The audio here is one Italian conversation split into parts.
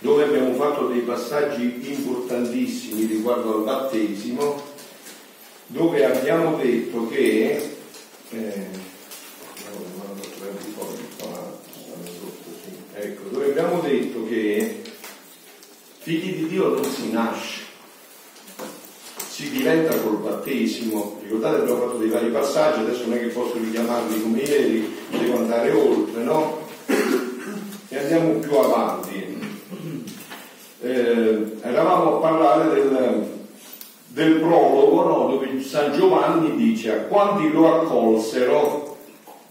dove abbiamo fatto dei passaggi importantissimi riguardo al battesimo, dove abbiamo detto che eh, ecco, dove abbiamo detto che figli di Dio non si nasce, si diventa col battesimo. Ricordate abbiamo fatto dei vari passaggi, adesso non è che posso richiamarli come ieri, devo andare oltre, no? Andiamo più avanti. Eh, eravamo a parlare del, del prologo no? dove San Giovanni dice a quanti lo accolsero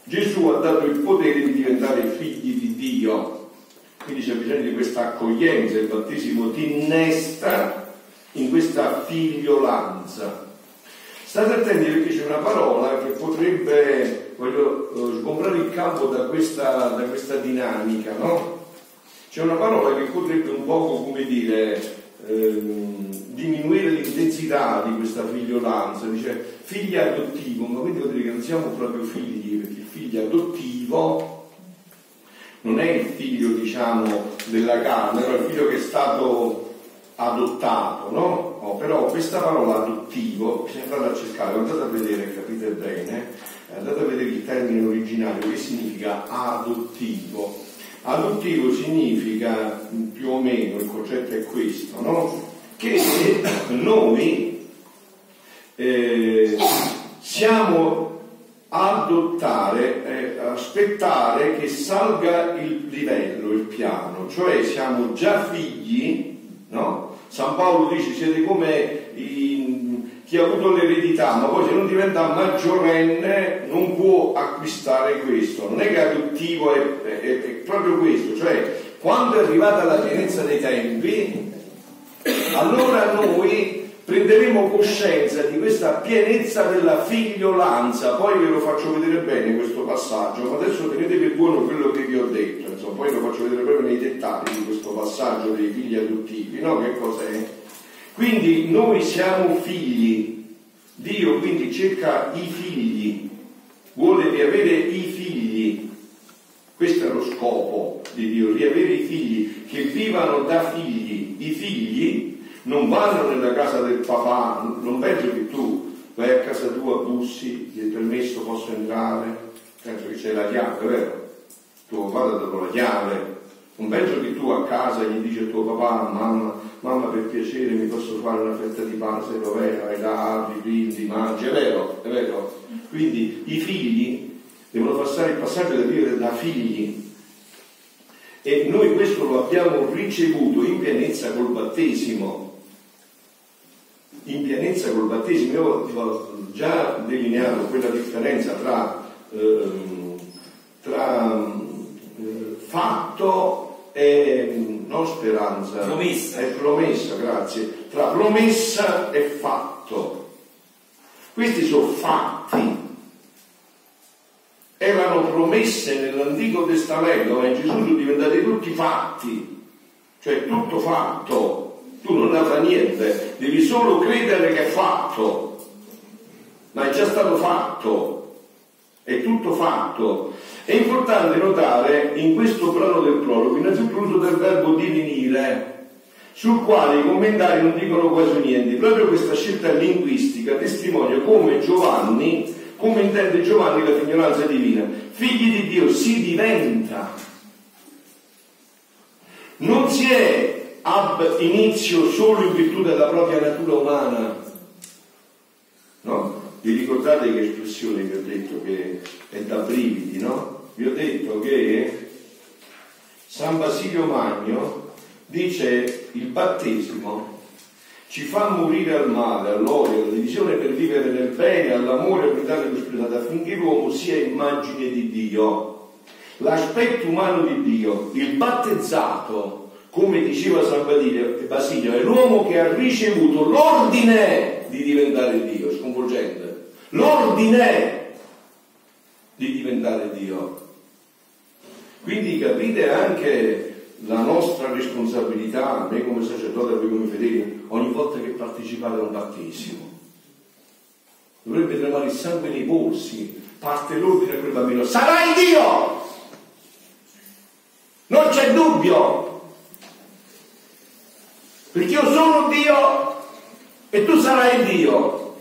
Gesù ha dato il potere di diventare figli di Dio. Quindi c'è bisogno di questa accoglienza, il battesimo ti innesta in questa figliolanza. State attenti perché c'è una parola che potrebbe, voglio eh, sgombrare il campo da questa, da questa dinamica, no? C'è una parola che potrebbe un poco, come dire, ehm, diminuire l'intensità di questa figliolanza, dice figlio adottivo, ma quindi vuol dire che non siamo proprio figli, perché il figlio adottivo non è il figlio, diciamo, della carne, è il figlio che è stato adottato, no? Oh, però questa parola adottivo, bisogna andarla a cercare, andate a vedere, capite bene, andate a vedere il termine originario, che significa adottivo. Adottivo significa più o meno, il concetto è questo, no? Che noi eh, siamo adottare, eh, aspettare che salga il livello, il piano, cioè siamo già figli, no? San Paolo dice siete come i, chi ha avuto l'eredità, ma poi se non diventa maggiorenne non può acquistare questo. Non è che adottivo è, è, è proprio questo, cioè quando è arrivata la pienezza dei tempi, allora noi prenderemo coscienza di questa pienezza della figliolanza. Poi ve lo faccio vedere bene questo passaggio, ma adesso tenetevi buono quello che vi ho detto, insomma, poi lo faccio vedere proprio nei dettagli di questo passaggio dei figli adottivi, no? Che cos'è? Quindi noi siamo figli, Dio quindi cerca i figli, vuole riavere i figli, questo è lo scopo di Dio, riavere i figli. Che vivano da figli, i figli non vanno nella casa del papà, non penso che tu vai a casa tua, bussi, gli hai permesso, posso entrare, penso che c'è la chiave, vero? Tuo ti ha dato la chiave, non penso che tu a casa gli dici a tuo papà, mamma, mamma per piacere mi posso fare una fetta di pane, se lo vai là, apri, prendi, mangi, è vero, è vero. Quindi i figli devono passare il passaggio da vivere da figli e noi questo lo abbiamo ricevuto in pienezza col battesimo in pienezza col battesimo. Io ho già delineato quella differenza tra, ehm, tra eh, fatto e non speranza. Promessa. È promessa, grazie. Tra promessa e fatto. Questi sono fatti. Erano promesse nell'Antico Testamento, ma in Gesù sono diventati tutti fatti, cioè tutto fatto tu non hai fatto niente, devi solo credere che è fatto, ma è già stato fatto, è tutto fatto. È importante notare in questo brano del prologo innanzitutto l'uso del verbo divenire, sul quale i commentari non dicono quasi niente. Proprio questa scelta linguistica testimonia come Giovanni, come intende Giovanni la fignoranza divina. Figli di Dio si diventa. Non si è ab inizio solo in virtù della propria natura umana. No? Vi ricordate che espressione vi ho detto che è da brividi, no? Vi ho detto che San Basilio Magno dice il battesimo ci fa morire al male, all'odio, alla divisione per vivere nel bene, all'amore, all'unità dello Spirito affinché l'uomo sia immagine di Dio. L'aspetto umano di Dio, il battezzato come diceva San Basilio, è l'uomo che ha ricevuto l'ordine di diventare Dio, sconvolgente, l'ordine di diventare Dio. Quindi capite anche la nostra responsabilità, me come sacerdote, a voi come fedeli, ogni volta che partecipate a un battesimo. Dovrebbe tremare il sangue nei polsi, parte l'ordine a quel bambino, sarai Dio! Non c'è dubbio. Perché io sono Dio e tu sarai Dio.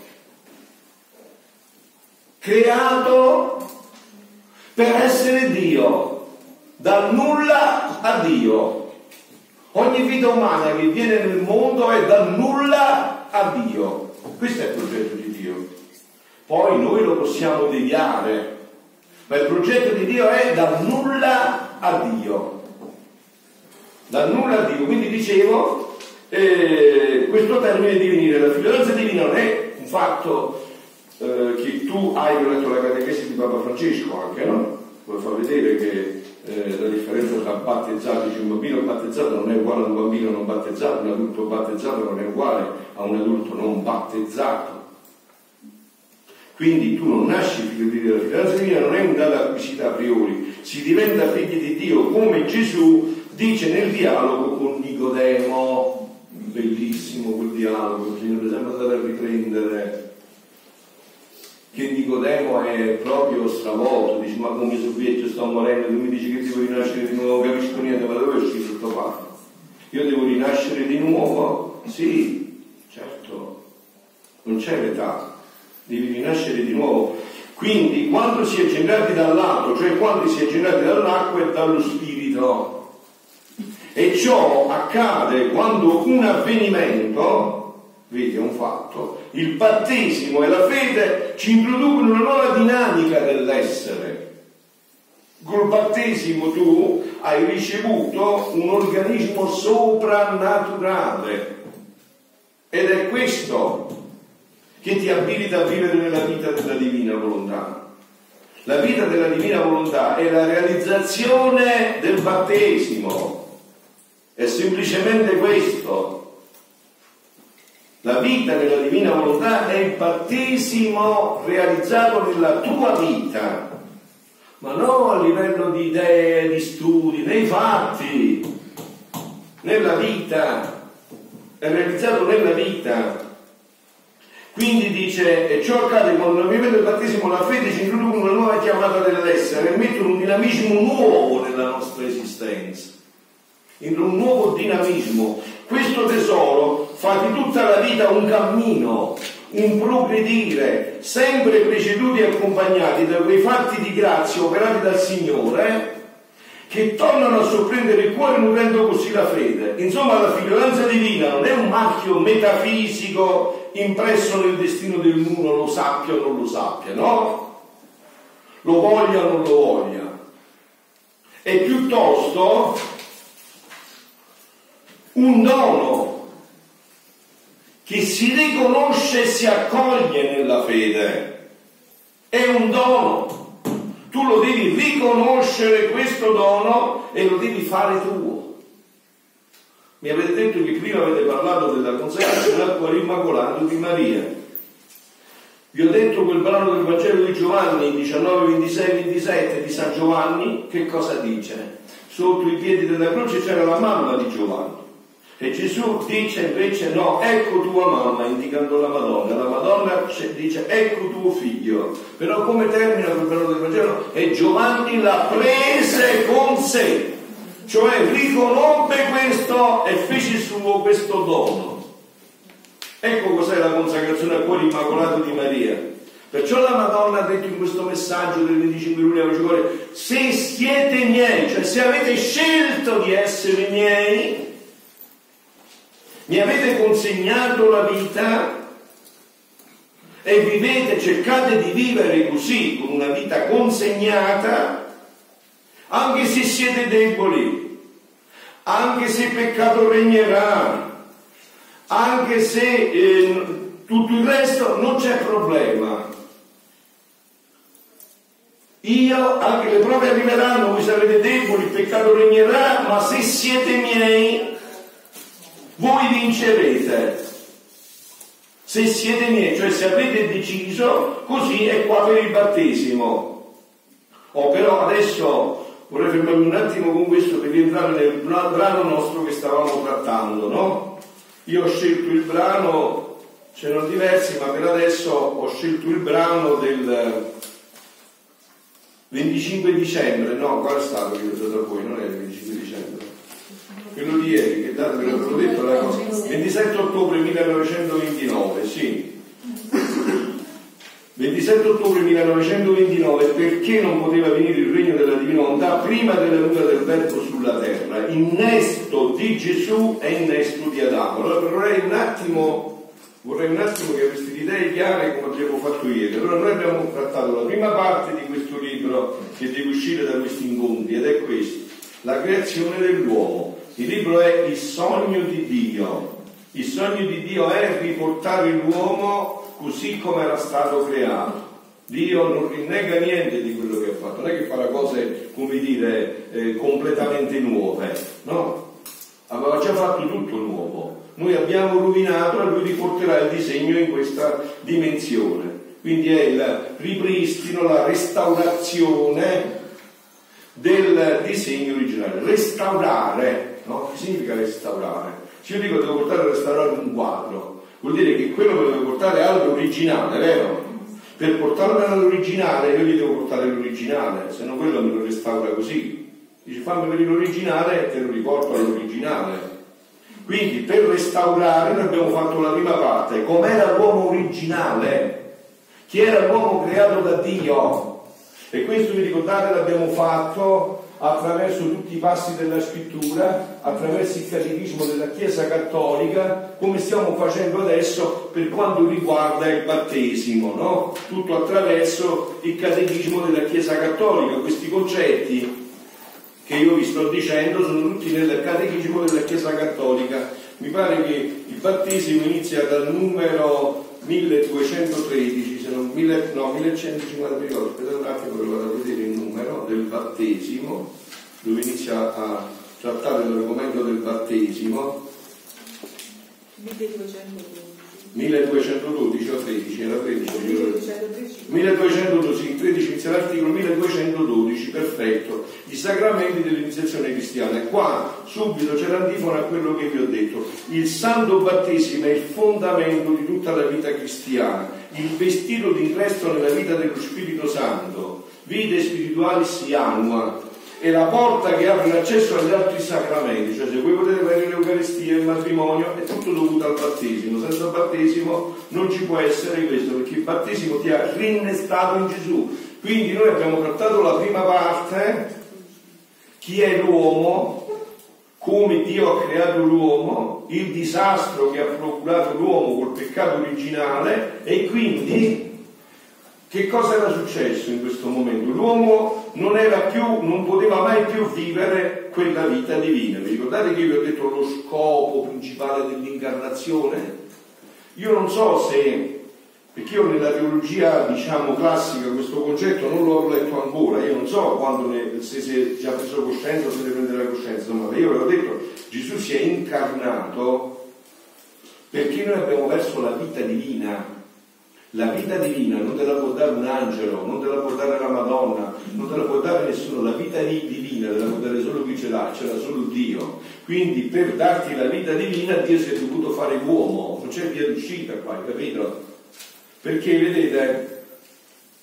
Creato per essere Dio, dal nulla a Dio. Ogni vita umana che viene nel mondo è dal nulla a Dio. Questo è il progetto di Dio. Poi noi lo possiamo deviare, ma il progetto di Dio è dal nulla a Dio. Dal nulla a Dio. Quindi dicevo, eh, questo termine di venire, la figliolanza divina non è un fatto eh, che tu hai letto la catechesi di Papa Francesco anche, no? Vuoi far vedere che eh, la differenza tra battezzato, dice un bambino battezzato non è uguale a un bambino non battezzato, un adulto battezzato non è uguale a un adulto non battezzato. Quindi tu non nasci figlio di Dio, la figlianza divina non è un dato acquisita a priori, si diventa figli di Dio come Gesù dice nel dialogo con Nicodemo, bellissimo quel dialogo, bisogna sempre andare a riprendere che Nicodemo è proprio stravolto, dice ma come vecchio, sto morendo, tu mi dici che devo rinascere di nuovo, capisco niente, ma dove è uscito questo fatto? Io devo rinascere di nuovo? Sì, certo, non c'è l'età, devi rinascere di nuovo. Quindi quando si è generati dall'alto, cioè quando si è generati dall'acqua e dallo spirito, e ciò accade quando un avvenimento Vedi, è un fatto. Il battesimo e la fede ci introducono una nuova dinamica dell'essere. Col battesimo tu hai ricevuto un organismo soprannaturale ed è questo che ti abilita a vivere nella vita della divina volontà. La vita della divina volontà è la realizzazione del battesimo, è semplicemente questo. La vita nella divina volontà è il battesimo realizzato nella tua vita, ma non a livello di idee, di studi, nei fatti, nella vita, è realizzato nella vita. Quindi dice, e ciò accade quando vivere del battesimo la fede ci introduce una nuova chiamata dell'essere e mettono un dinamismo nuovo nella nostra esistenza, in un nuovo dinamismo. Questo tesoro fa di tutta la vita un cammino, un progredire, sempre preceduti e accompagnati da quei fatti di grazia operati dal Signore che tornano a sorprendere il cuore nutrendo così la fede. Insomma, la figliolanza divina non è un marchio metafisico impresso nel destino dell'uno, lo sappia o non lo sappia, no? Lo voglia o non lo voglia. È piuttosto un dono che si riconosce e si accoglie nella fede. È un dono. Tu lo devi riconoscere questo dono e lo devi fare tuo. Mi avete detto che prima avete parlato della consacrazione al cuore immacolato di Maria. Vi ho detto quel brano del Vangelo di Giovanni 19, 26, 27 di San Giovanni, che cosa dice? Sotto i piedi della croce c'era la mamma di Giovanni e Gesù dice invece no, ecco tua mamma, indicando la Madonna. La Madonna dice ecco tuo figlio. Però come termina quel brano del Vangelo? E Giovanni la prese con sé. Cioè riconobbe questo e fece suo questo dono. Ecco cos'è la consacrazione al cuore immacolato di Maria. Perciò la Madonna ha detto in questo messaggio del 25 luglio a Cuore, se siete miei, cioè se avete scelto di essere miei, mi avete consegnato la vita e vivete, cercate di vivere così, con una vita consegnata, anche se siete deboli, anche se il peccato regnerà, anche se eh, tutto il resto non c'è problema. Io, anche le prove arriveranno, voi sarete deboli, il peccato regnerà, ma se siete miei, voi vincerete. Se siete miei, cioè se avete deciso, così è qua per il battesimo. Oh, però adesso vorrei fermarmi un attimo con questo per rientrare nel brano nostro che stavamo trattando, no? Io ho scelto il brano, c'erano diversi, ma per adesso ho scelto il brano del, 25 dicembre, no, qual è stato che ho dato voi? Non è il 25 dicembre. Quello di ieri, che data ve l'avevo detto la cosa. 27 ottobre 1929, sì. 27 ottobre 1929, perché non poteva venire il regno della divina volontà prima della venuta del verbo sulla terra? Innesto di Gesù e innesto di Adamo. Allora vorrei un attimo, vorrei un attimo che avreste le idee chiare come abbiamo fatto ieri. Allora noi abbiamo trattato la prima parte di questo libro che deve uscire da questi incontri ed è questo, la creazione dell'uomo. Il libro è il sogno di Dio. Il sogno di Dio è riportare l'uomo così come era stato creato. Dio non rinnega niente di quello che ha fatto, non è che farà cose, come dire, eh, completamente nuove, no? Aveva già fatto tutto nuovo. Noi abbiamo rovinato e lui riporterà il disegno in questa dimensione. Quindi è il ripristino, la restaurazione del disegno originale. Restaurare, no? Che significa restaurare? Se io dico devo portare a restaurare un quadro, vuol dire che quello che devo portare all'originale, vero? Per portarlo all'originale io gli devo portare l'originale, se no quello me lo restaura così. Dice fammi vedere l'originale e te lo riporto all'originale. Quindi per restaurare noi abbiamo fatto la prima parte, com'era l'uomo originale, chi era l'uomo creato da Dio. E questo vi ricordate l'abbiamo fatto attraverso tutti i passi della scrittura, attraverso il catechismo della Chiesa Cattolica, come stiamo facendo adesso per quanto riguarda il battesimo, no? tutto attraverso il catechismo della Chiesa Cattolica. Questi concetti che io vi sto dicendo sono tutti nel catechismo della Chiesa Cattolica. Mi pare che il battesimo inizia dal numero 1213, se non, 1000, no, 1150 ricordo, aspettate un attimo che vado a vedere il numero del battesimo, dove inizia a trattare l'argomento del battesimo. 1213. 1212 o 13, era 13. 1212, 13 inizia l'articolo 1212, perfetto. I sacramenti dell'iniziazione cristiana. Qua subito c'è l'antifona a quello che vi ho detto. Il santo battesimo è il fondamento di tutta la vita cristiana, il vestito d'ingresso nella vita dello Spirito Santo. Vite spirituali si annua, è la porta che apre l'accesso agli altri sacramenti, cioè se voi potete avere l'Eucaristia il matrimonio è tutto dovuto al battesimo, senza battesimo non ci può essere questo, perché il battesimo ti ha rinnestato in Gesù. Quindi noi abbiamo trattato la prima parte, chi è l'uomo, come Dio ha creato l'uomo, il disastro che ha procurato l'uomo col peccato originale e quindi che cosa era successo in questo momento? L'uomo non, più, non poteva mai più vivere quella vita divina. Vi ricordate che io vi ho detto lo scopo principale dell'incarnazione? Io non so se, perché io nella teologia diciamo classica questo concetto non l'ho letto ancora, io non so quando ne, se è già preso coscienza o se deve prendere la coscienza, ma io ve l'ho detto, Gesù si è incarnato perché noi abbiamo perso la vita divina la vita divina non te la può dare un angelo, non te la può dare la Madonna, non te la può dare nessuno, la vita divina te la può dare solo chi ce l'ha, ce l'ha solo Dio. Quindi per darti la vita divina Dio si è dovuto fare uomo, non c'è via d'uscita qua, capito? Perché vedete,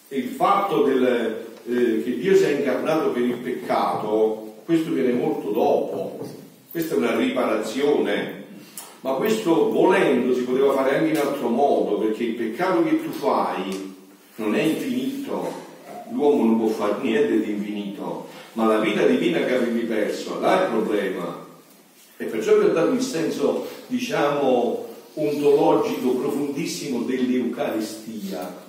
il fatto del, eh, che Dio si è incarnato per il peccato, questo viene molto dopo, questa è una riparazione. Ma questo volendo si poteva fare anche in altro modo, perché il peccato che tu fai non è infinito, l'uomo non può fare niente di infinito, ma la vita divina che avevi perso, là è il problema. E perciò vi ho dato il senso, diciamo, ontologico profondissimo dell'Eucaristia.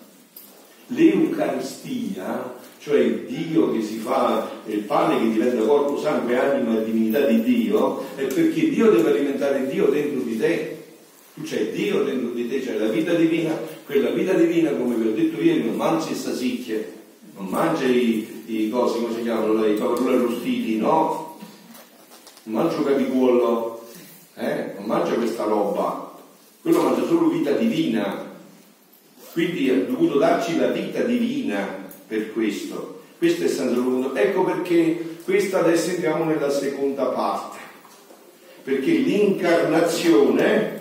L'Eucaristia cioè il Dio che si fa, il pane che diventa corpo, sangue, anima e divinità di Dio, è perché Dio deve alimentare Dio dentro di te. Tu c'hai Dio dentro di te, c'è la vita divina, quella vita divina, come vi ho detto ieri, non mangi e sasicchie, non mangia i, i cosi, come si chiamano, i paparulli arrostiti, no? Non mangia un capicuollo, eh? non mangia questa roba, quello mangia solo vita divina. Quindi ha dovuto darci la vita divina per questo. Questo è San Giorgio. Ecco perché questa adesso entriamo nella seconda parte. Perché l'incarnazione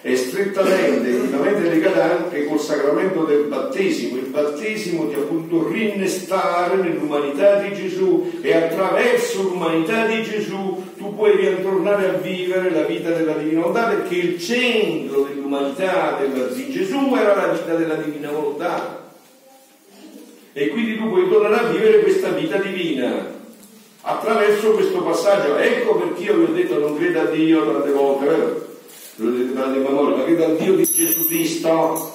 è strettamente, intimamente legata anche col sacramento del battesimo, il battesimo ti appunto rinnestare nell'umanità di Gesù e attraverso l'umanità di Gesù puoi ritornare a vivere la vita della divina volontà perché il centro dell'umanità di Gesù era la vita della divina volontà. E quindi tu puoi tornare a vivere questa vita divina attraverso questo passaggio. Ecco perché io vi ho detto non credo a Dio tante volte? Lo dite tante memorie, ma credo al Dio di Gesù Cristo,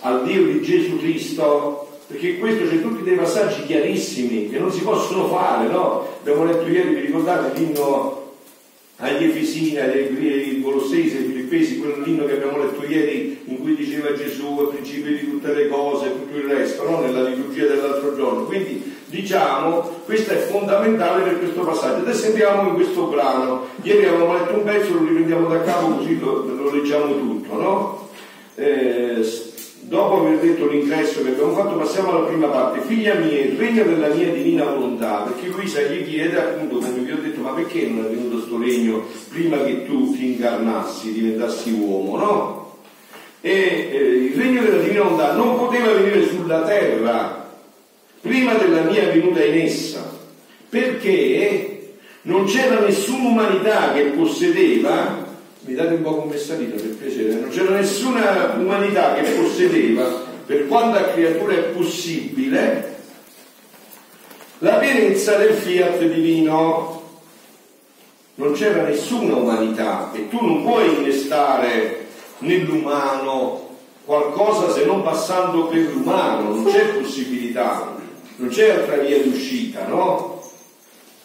al Dio di Gesù Cristo, perché questo c'è tutti dei passaggi chiarissimi che non si possono fare, no? Abbiamo letto ieri, vi ricordate l'inno agli Efesini, agli Colossesi, ai Filippesi, quell'inno che abbiamo letto ieri in cui diceva Gesù è principio di tutte le cose e tutto il resto, no? nella liturgia dell'altro giorno. Quindi diciamo, questo è fondamentale per questo passaggio. Adesso entriamo in questo brano. Ieri avevamo letto un pezzo, lo riprendiamo da capo così lo, lo leggiamo tutto, no? Eh, dopo aver detto l'ingresso che abbiamo fatto, passiamo alla prima parte. Figlia mia, il regno della mia divina volontà, perché Luisa gli chiede appunto, come vi ho detto, ma perché non è venuto sto regno prima che tu ti incarnassi, diventassi uomo, no? E eh, il regno della divina volontà non poteva venire sulla terra prima della mia venuta in essa, perché non c'era nessuna umanità che possedeva mi date un po' un messaggino per piacere, non c'era nessuna umanità che possedeva, per quanta creatura è possibile, la pienezza del fiat divino. Non c'era nessuna umanità e tu non puoi innestare nell'umano qualcosa se non passando per l'umano, non c'è possibilità, non c'è altra via d'uscita, no?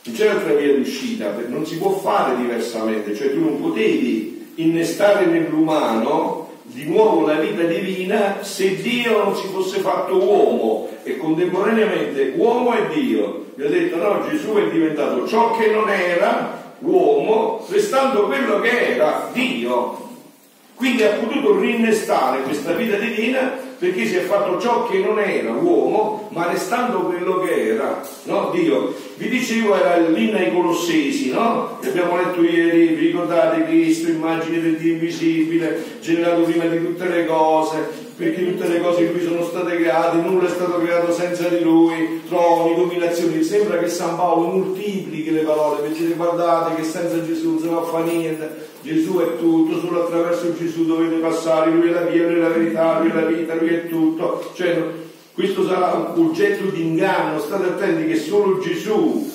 Non c'è altra via d'uscita, non si può fare diversamente, cioè tu non potevi innestare nell'umano di nuovo la vita divina se Dio non si fosse fatto uomo e contemporaneamente uomo e Dio. Vi ho detto no, Gesù è diventato ciò che non era uomo, restando quello che era Dio. Quindi ha potuto rinnestare questa vita divina perché si è fatto ciò che non era uomo, ma restando quello che era, no? Dio. Vi dicevo era l'inno ai Colossesi, no? Che abbiamo letto ieri, vi ricordate Cristo, immagine del Dio invisibile, generato prima di tutte le cose, perché tutte le cose in cui sono state create, nulla è stato creato senza di lui, troni, dominazioni, sembra che San Paolo moltiplichi le parole, perché guardate che senza Gesù non si fare niente, Gesù è tutto, solo attraverso Gesù dovete passare, lui è la via, lui è la verità, lui è la vita, lui è tutto, cioè questo sarà un oggetto di inganno, state attenti che solo Gesù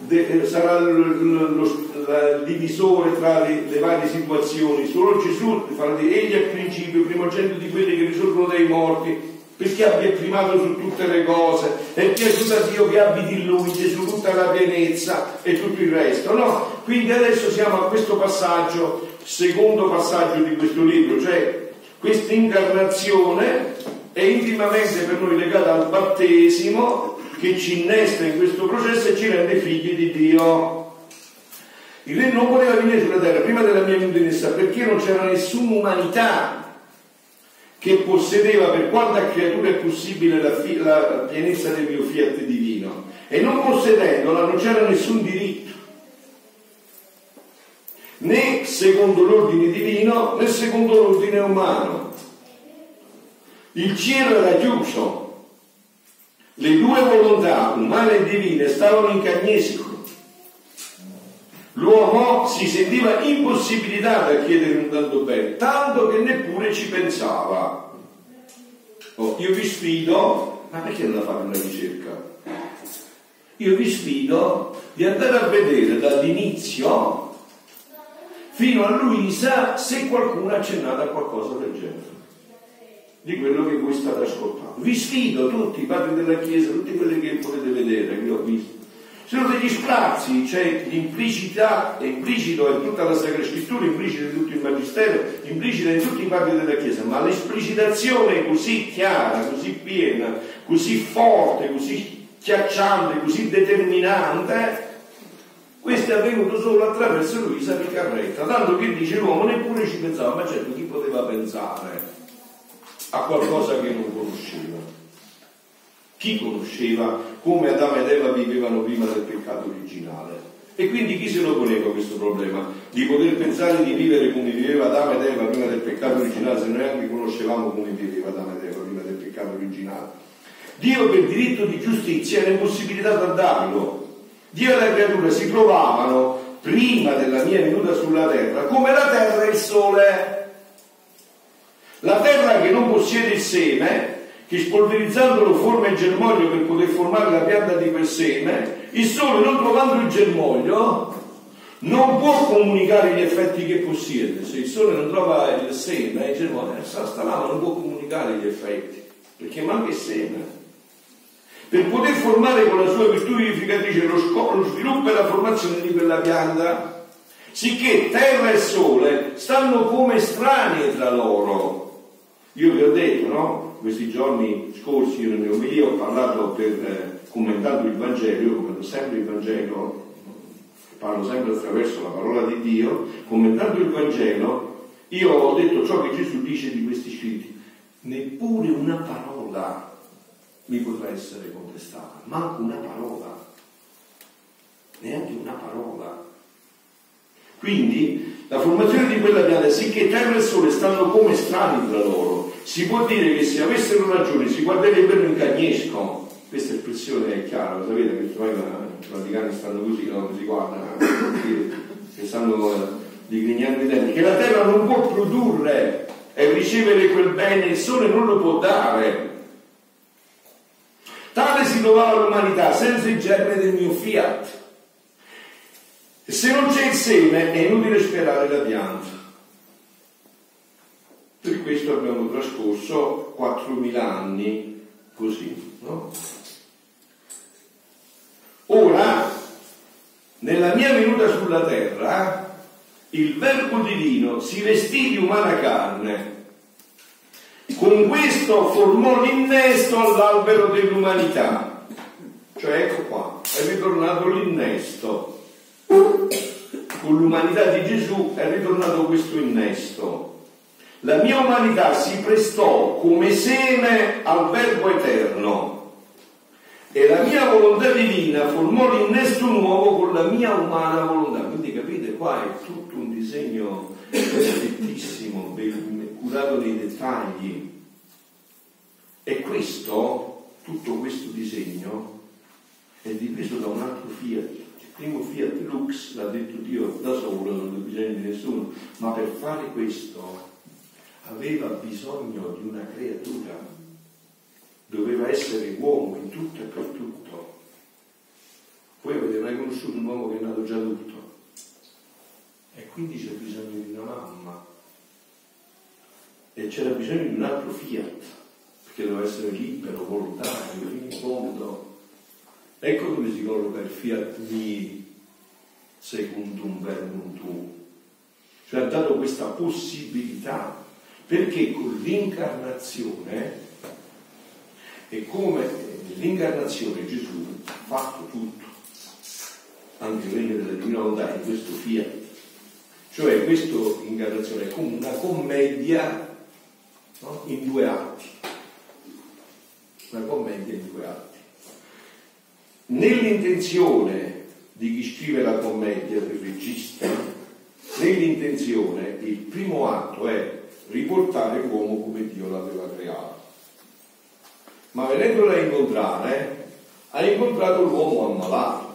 de, sarà il divisore tra le, le, varie situazioni, solo Gesù farà dire egli è il principio, il primogenito di quelli che risorgono dai morti, perché abbia primato su tutte le cose, è piaciuto a Dio che abiti in lui, Gesù tutta la pienezza e tutto il resto, no? Quindi adesso siamo a questo passaggio, secondo passaggio di questo libro, cioè questa incarnazione è intimamente per noi legata al battesimo che ci innesta in questo processo e ci rende figli di Dio. Il re non poteva venire sulla terra prima della mia venuta in essa perché non c'era nessuna umanità che possedeva per quanta creatura è possibile la, fi- la pienezza del mio fiat divino. E non possedendola non c'era nessun diritto né secondo l'ordine divino né secondo l'ordine umano. Il cielo era chiuso. Le due volontà, umana e divina, stavano in cagnesco. L'uomo si sentiva impossibilitato a chiedere un tanto bene, tanto che neppure ci pensava. Oh, io vi sfido, ma perché non la fare una ricerca? Io vi sfido di andare a vedere dall'inizio fino a Luisa se qualcuno ha accennato a qualcosa del genere di quello che voi state ascoltando. Vi sfido tutti, i padri della Chiesa, tutti quelli che potete vedere, che ho visto. Sono degli sprazzi, c'è l'implicità, è implicito in tutta la Sacra Scrittura, implicito in tutto il Magistero, implicito in tutti i padri della Chiesa, ma l'esplicitazione così chiara, così piena, così forte, così schiacciante, così determinante, questo è avvenuto solo attraverso Luisa Piccarretta, tanto che dice l'uomo neppure ci pensava, ma certo chi poteva pensare? a qualcosa che non conosceva. Chi conosceva come Adamo ed Eva vivevano prima del peccato originale? E quindi chi se lo poneva questo problema? Di poter pensare di vivere come viveva Adamo ed Eva prima del peccato originale, se noi anche conoscevamo come viveva Adamo ed Eva prima del peccato originale. Dio per diritto di giustizia era impossibilitato a darlo. Dio e la creatura si trovavano prima della mia venuta sulla terra come la terra e il sole. La terra che non possiede il seme, che spolverizzandolo forma il germoglio per poter formare la pianta di quel seme, il sole non trovando il germoglio non può comunicare gli effetti che possiede. Se il sole non trova il seme, il germoglio, sta, sta là, ma non può comunicare gli effetti, perché manca il seme per poter formare con la sua virtù vivificatrice lo, scopo, lo sviluppo e la formazione di quella pianta, sicché terra e sole stanno come strani tra loro. Io vi ho detto, no? Questi giorni scorsi io nelle omelie ho parlato per, eh, commentando il Vangelo, io commento sempre il Vangelo, parlo sempre attraverso la parola di Dio, commentando il Vangelo, io ho detto ciò che Gesù dice di questi scritti, neppure una parola mi potrà essere contestata, manco una parola, neanche una parola. Quindi la formazione di quella pianta, sicché terra e sole stanno come strani tra loro, si può dire che se avessero ragione si guarderebbero in cagnesco. Questa espressione è chiara, lo sapete che ormai i vaticani stanno così, no? si guardano, che stanno digrignando i denti, che la terra non può produrre e ricevere quel bene, il sole non lo può dare. Tale si trovava l'umanità senza il germe del mio fiat. Se non c'è il seme è inutile sperare la pianta. Questo abbiamo trascorso 4.000 anni così. No? Ora, nella mia venuta sulla terra, il Verbo divino si vestì di umana carne con questo formò l'innesto all'albero dell'umanità. Cioè ecco qua, è ritornato l'innesto. Con l'umanità di Gesù è ritornato questo innesto. La mia umanità si prestò come seme al Verbo eterno e la mia volontà divina formò l'innesto nuovo con la mia umana volontà. Quindi capite, qua è tutto un disegno perfettissimo, curato nei dettagli. E questo, tutto questo disegno, è dipeso da un altro fiat. Il primo fiat lux l'ha detto Dio da solo, non ha bisogno di nessuno, ma per fare questo aveva bisogno di una creatura, doveva essere uomo in tutto e per tutto. Voi avete mai conosciuto un uomo che è nato già tutto? E quindi c'è bisogno di una mamma e c'era bisogno di un altro fiat, perché doveva essere libero, volontario, in fondo. Ecco dove si colloca il fiat mi secundum verbum tu. Cioè ha dato questa possibilità, perché con l'incarnazione, e come nell'incarnazione Gesù ha fatto tutto, anche regno della divina volontà in questo fiat. Cioè questa incarnazione è come una commedia no? in due atti, una commedia in due atti. Nell'intenzione di chi scrive la commedia, del regista, nell'intenzione il primo atto è riportare l'uomo come Dio l'aveva creato. Ma venendola a incontrare, ha incontrato l'uomo ammalato.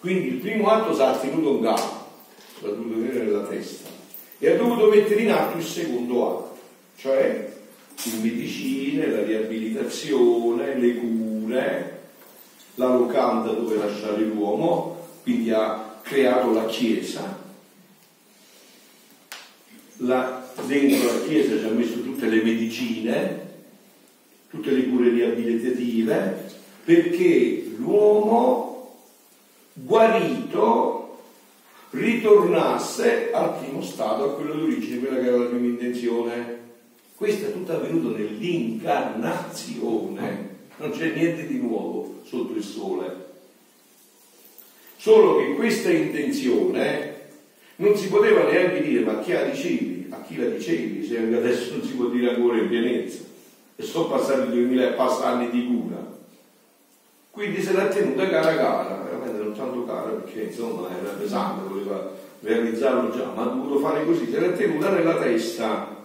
Quindi il primo atto si è tenuto un capo, l'ha dovuto tenere nella testa, e ha dovuto mettere in atto il secondo atto cioè in medicine, la riabilitazione, le cure, la locanda dove lasciare l'uomo, quindi ha creato la Chiesa. La, dentro la Chiesa ci ha messo tutte le medicine, tutte le cure riabilitative, perché l'uomo guarito ritornasse al primo stato, a quello d'origine, quella che era la prima intenzione. Questo è tutto avvenuto nell'incarnazione, non c'è niente di nuovo sotto il sole. Solo che questa intenzione non si poteva neanche dire ma chi la dicevi, a chi la dicevi, se adesso non si può dire ancora in pienezza. E sono passati duemila e passa anni di cura. Quindi se l'ha tenuta cara cara, veramente non tanto cara perché insomma era pesante, voleva realizzarlo già, ma ha dovuto fare così, se l'ha tenuta nella testa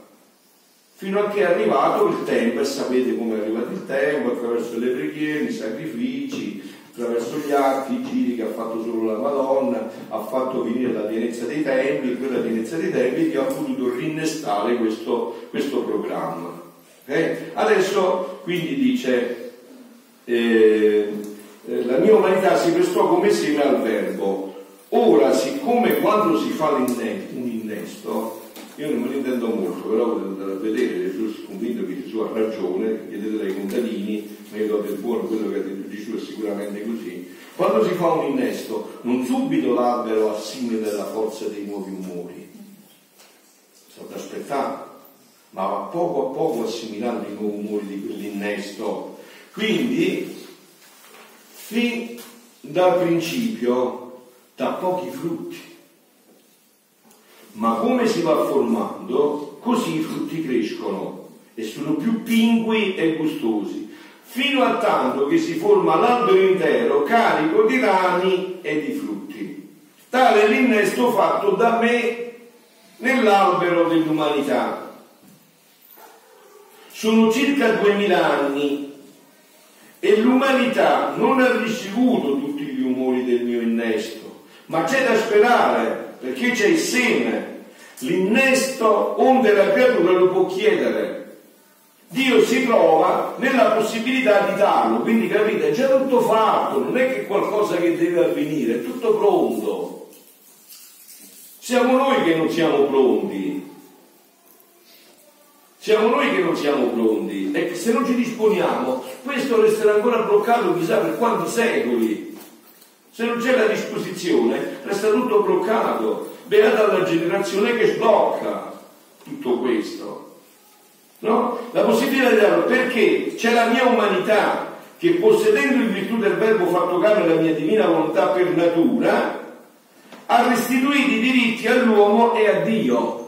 fino a che è arrivato il tempo e sapete come è arrivato il tempo attraverso le preghiere, i sacrifici, attraverso gli atti, i giri che ha fatto solo la Madonna, ha fatto venire la pienezza dei tempi quella pienezza dei tempi che ha potuto rinnestare questo, questo programma. Okay? Adesso quindi dice eh, eh, la mia umanità si prestò come seme al verbo. Ora, siccome quando si fa un innesto, io non me ne intendo molto, però potete andare a vedere, è convinto che Gesù ha ragione, chiedete ai contadini, ma io do buono quello che ha detto Gesù è sicuramente così. Quando si fa un innesto, non subito l'albero assimila la forza dei nuovi umori, sta ad aspettare, ma va poco a poco assimilando i nuovi umori di quell'innesto. Quindi, fin dal principio, dà pochi frutti ma come si va formando, così i frutti crescono e sono più pingui e gustosi, fino a tanto che si forma l'albero intero carico di rami e di frutti. Tale è l'innesto fatto da me nell'albero dell'umanità. Sono circa duemila anni e l'umanità non ha ricevuto tutti gli umori del mio innesto, ma c'è da sperare perché c'è il seme. L'innesto onde la creatura lo può chiedere. Dio si trova nella possibilità di darlo, quindi capite, è già tutto fatto, non è che qualcosa che deve avvenire, è tutto pronto. Siamo noi che non siamo pronti. Siamo noi che non siamo pronti e se non ci disponiamo, questo resterà ancora bloccato chissà per quanti secoli. Se non c'è la disposizione, resta tutto bloccato. Beata la generazione che sblocca tutto questo. No? La possibilità di darlo perché c'è la mia umanità che possedendo in virtù del verbo fatto carne la mia divina volontà per natura, ha restituito i diritti all'uomo e a Dio.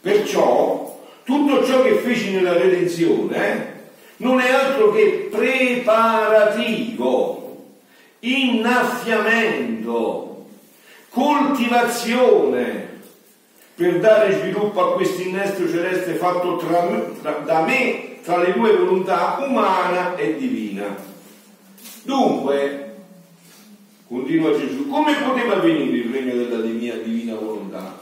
Perciò tutto ciò che feci nella redenzione eh, non è altro che preparativo innaffiamento, coltivazione per dare sviluppo a questo innesto celeste fatto tra, tra, da me tra le due volontà umana e divina. Dunque, continua Gesù, come poteva avvenire il regno della mia divina volontà?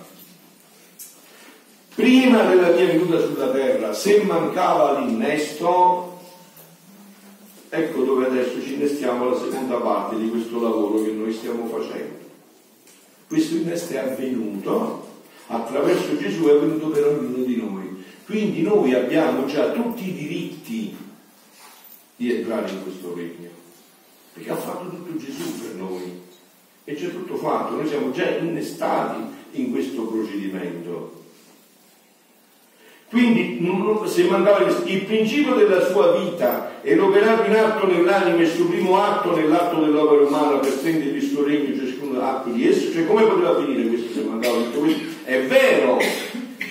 Prima della mia venuta sulla terra, se mancava l'innesto, Ecco dove adesso ci innestiamo alla seconda parte di questo lavoro che noi stiamo facendo. Questo innesto è avvenuto attraverso Gesù, è avvenuto per ognuno di noi. Quindi noi abbiamo già tutti i diritti di entrare in questo regno, perché ha fatto tutto Gesù per noi e c'è tutto fatto, noi siamo già innestati in questo procedimento. Quindi se mandava il principio della sua vita e l'operato in atto nell'anima e il suo primo atto nell'atto dell'opera umana per stendere il suo regno ciascuno atto di esso, cioè come poteva avvenire questo se mandava tutto questo? È vero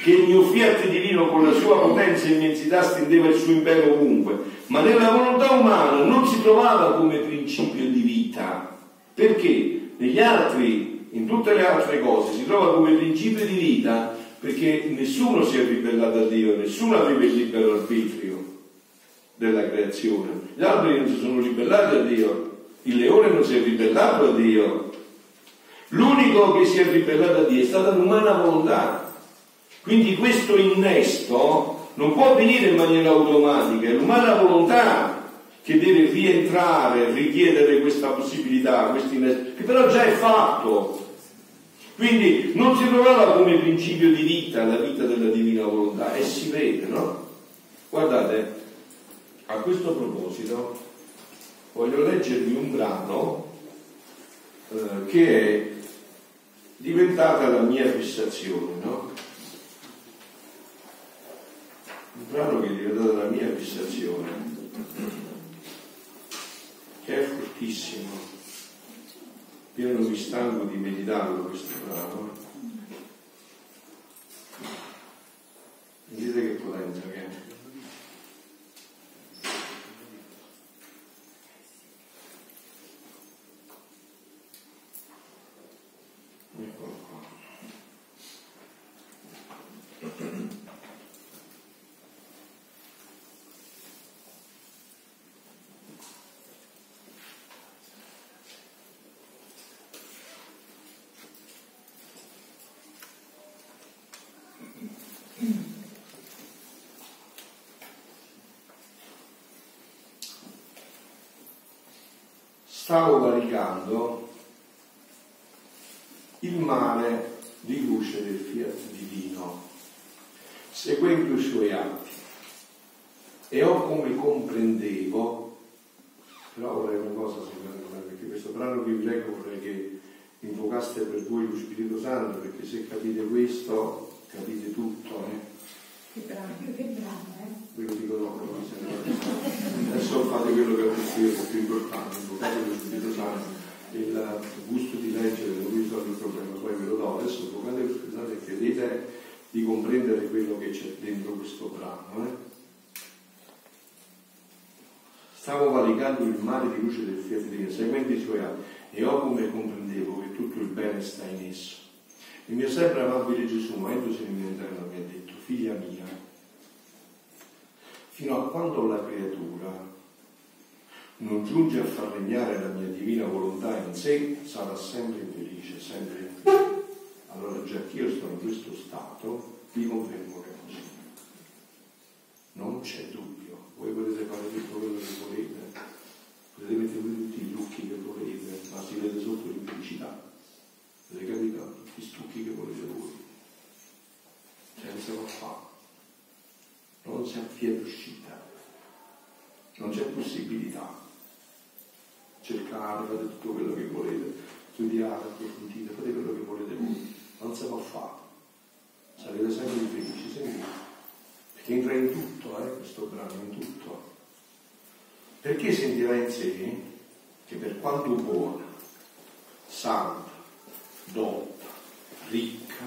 che il mio fiat divino con la sua potenza e immensità stendeva il suo impero ovunque, ma nella volontà umana non si trovava come principio di vita. Perché? Negli altri, in tutte le altre cose, si trova come principio di vita perché nessuno si è ribellato a Dio, nessuno aveva il libero arbitrio della creazione. Gli alberi non si sono ribellati a Dio, il leone non si è ribellato a Dio. L'unico che si è ribellato a Dio è stata l'umana volontà. Quindi questo innesto non può avvenire in maniera automatica, è l'umana volontà che deve rientrare, richiedere questa possibilità, questo innesto, che però già è fatto. Quindi non si trovava come principio di vita la vita della divina volontà e si vede, no? Guardate, a questo proposito voglio leggervi un brano eh, che è diventata la mia fissazione, no? Un brano che è diventato la mia fissazione, che è fortissimo io non mi stanco di meditarlo questo brano. Vedete che potenza che è. Stavo valicando il mare di luce del fiat divino, seguendo i suoi atti. E ho come comprendevo, però vorrei una cosa secondo me, perché questo brano che vi leggo vorrei che invocaste per voi lo Spirito Santo, perché se capite questo, capite tutto. Eh? Che bravo, che bravo, eh? Ve lo dico dopo, adesso fate quello che è più importante, invocate lo Spirito Santo il gusto di leggere, vi risolve il problema, poi ve lo do. Adesso invocate lo Spirito Santo e credete di comprendere quello che c'è dentro questo brano. Eh? Stavo valicando il mare di luce del fiat divino, seguendo i suoi atti, e ho come comprendevo che tutto il bene sta in esso. Il mio sempre amabile Gesù, muovendosi nel mio interno, mi ha detto, figlia mia, fino a quando la creatura non giunge a far regnare la mia divina volontà in sé, sarà sempre infelice, sempre infelice. Allora già che io sto in questo stato, vi confermo che è così. Non c'è dubbio. Voi potete fare tutto quello che volete, potete mettere tutti i trucchi che volete, ma si vede sotto l'infelicità. Avete capito? Tutti i stucchi che volete voi. Senza fa. Non c'è via d'uscita. Non c'è possibilità cercate, fate tutto quello che volete, studiate, approfondite, fate quello che volete voi, non si può fare. Sarete sempre felici, sempre. Perché entra in tutto, eh, questo brano, in tutto. Perché sentirà in sé che per quanto buona, santa, dotta, ricca,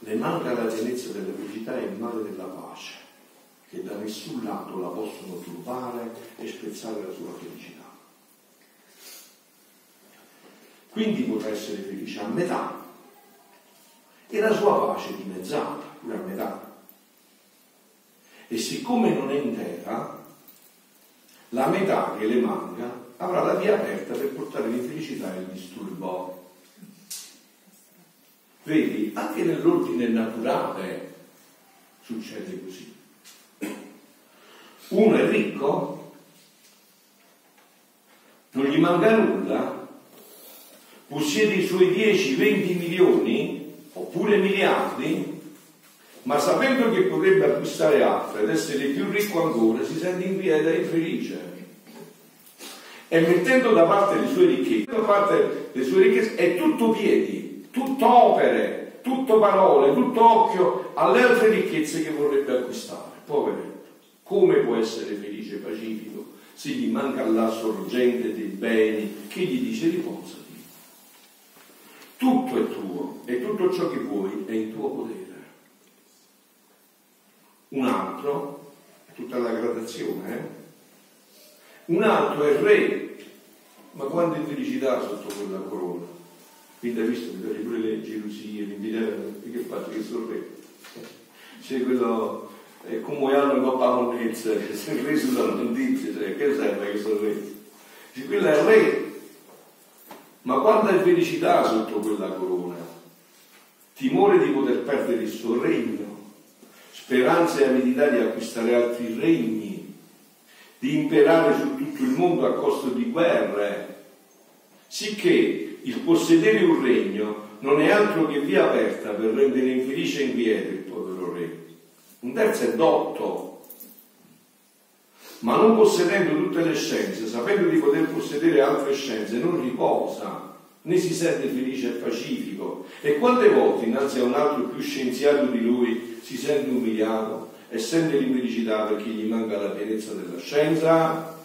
le manca la pienezza della felicità e il male della pace, che da nessun lato la possono turbare e spezzare la sua felicità. quindi potrà essere felice a metà e la sua pace dimezzata, pure a metà. E siccome non è intera, la metà che le manca avrà la via aperta per portare l'infelicità e il disturbo. Vedi, anche nell'ordine naturale succede così. Uno è ricco, non gli manca nulla, possiede i suoi 10-20 milioni oppure miliardi, ma sapendo che potrebbe acquistare altre ed essere più ricco ancora, si sente inquieta e infelice. E mettendo da parte le sue ricchezze, da parte le sue ricchezze è tutto piedi, tutto opere, tutto parole, tutto occhio alle altre ricchezze che vorrebbe acquistare. Poveretto, come può essere felice e pacifico se gli manca la sorgente dei beni che gli dice riposa? Tutto è tuo e tutto ciò che vuoi è in tuo potere. Un altro, tutta la gradazione, eh? un altro è re, ma quanta infelicità sotto quella corona. Quindi hai visto che pure le gelosie, l'invidia, che faccio che sono re. C'è quello, è come hanno in coppa monnezza, se il re sulla notizia, cioè, che serve sono re? C'è quello è re, ma quanta felicità sotto quella corona, timore di poter perdere il suo regno, speranza e avidità di acquistare altri regni, di imperare su tutto il mondo a costo di guerre, sicché il possedere un regno non è altro che via aperta per rendere infelice e inquieto il. Un terzo è dotto, ma non possedendo tutte le scienze, sapendo di poter possedere altre scienze, non riposa, né si sente felice e pacifico. E quante volte innanzi a un altro più scienziato di lui si sente umiliato e sente l'infelicità perché gli manca la pienezza della scienza?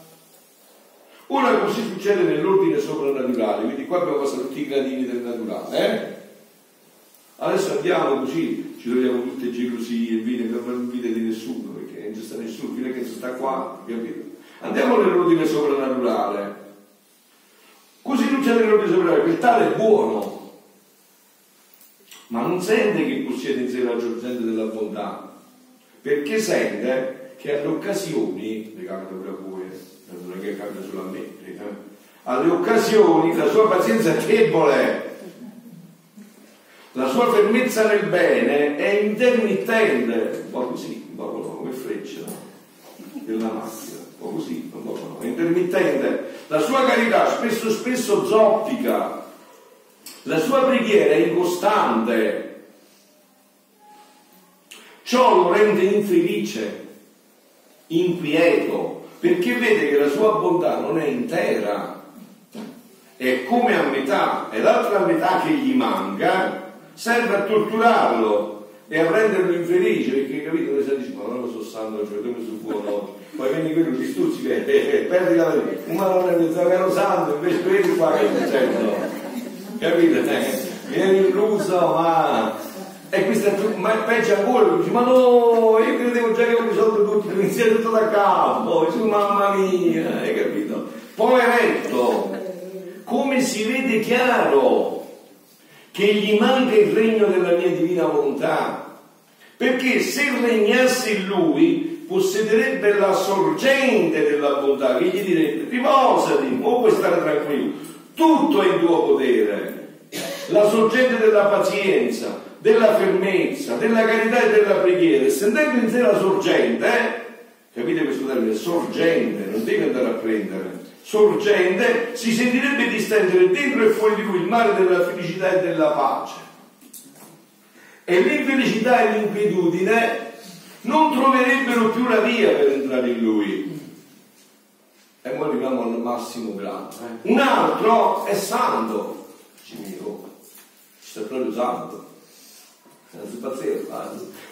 Ora così succede nell'ordine soprannaturale, quindi qua abbiamo passato tutti i gradini del naturale, eh? Adesso andiamo così, ci troviamo tutte gelosie, invidie, non invidia di nessuno, perché non c'è nessuno, fino a che sta qua, capito? Andiamo nell'ordine soprannaturale. Così succede nell'ordine soprannaturale, quel tale è buono, ma non sente che possiede in sé la sorgente della bontà, perché sente che alle occasioni, le capita pure a voi, eh, non è che capita solo a me, eh, alle occasioni la sua pazienza è debole la sua fermezza nel bene è intermittente, un po' così, un po' come freccia della macchina, o così, non lo so, è intermittente. La sua carità spesso spesso zoppica, la sua preghiera è incostante. Ciò lo rende infelice, inquieto, perché vede che la sua bontà non è intera, è come a metà, e l'altra metà che gli manca serve a torturarlo e a renderlo infelice, perché capito, le dice, ma non lo so santo, cioè come su buono, poi vieni quello di stuzzi che perdi la vita, un malone del zavero santo, invece quelli qua che succedono, capito? Vieni illuso, ma e questo è ma peggio ancora, dici, ma no, io credevo già che ho risolto tutto, devo iniziare tutto da capo, dici, mamma mia, hai capito? Poveretto, come si vede chiaro che gli manca il regno della mia divina volontà, perché se regnasse in lui possederebbe la sorgente della bontà che gli direbbe riposati, o puoi stare tranquillo, tutto è in tuo potere, la sorgente della pazienza, della fermezza, della carità e della preghiera, sentendo in sé la sorgente, eh? capite questo termine? Sorgente, non devi andare a prendere, sorgente, si sentirebbe distendere dentro e fuori di lui il mare della felicità e della pace. E l'infelicità e l'inquietudine non troverebbero più la via per entrare in lui. E poi arriviamo al massimo grado. Eh? Un altro è santo. Ci miro, sta proprio santo.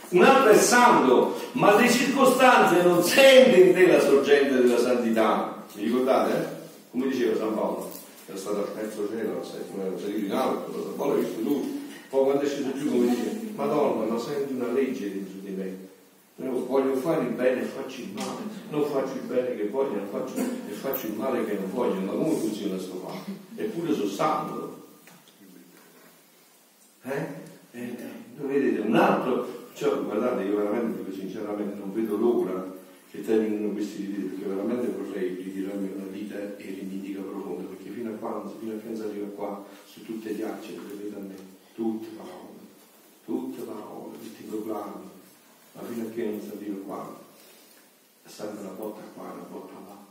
Un altro è santo, ma le circostanze non sente in te la sorgente della santità. Vi ricordate? Eh? Come diceva San Paolo, era stato al terzo cielo, al settimo, era salito in alto, San Paolo ha visto lui. Poi quando è sceso giù, come dice, Madonna, ma senti una legge dentro di me. Io voglio fare il bene e faccio il male, non faccio il bene che voglio faccio, e faccio il male che non voglio, ma come funziona questo fatto? Eppure sono santo. Eh? Eh, vedete, un altro, cioè, guardate, io veramente, sinceramente, non vedo l'ora che terminino questi ritiri, perché veramente vorrei ritirarmi una vita eremitica profonda, perché fino a quando, fino a che non arriva qua, su tutte le ghiacce, vedete a me, tutte parole, tutte parole, tutti i proclami, ma fino a che non si arriva qua, è sempre una botta qua, una botta là,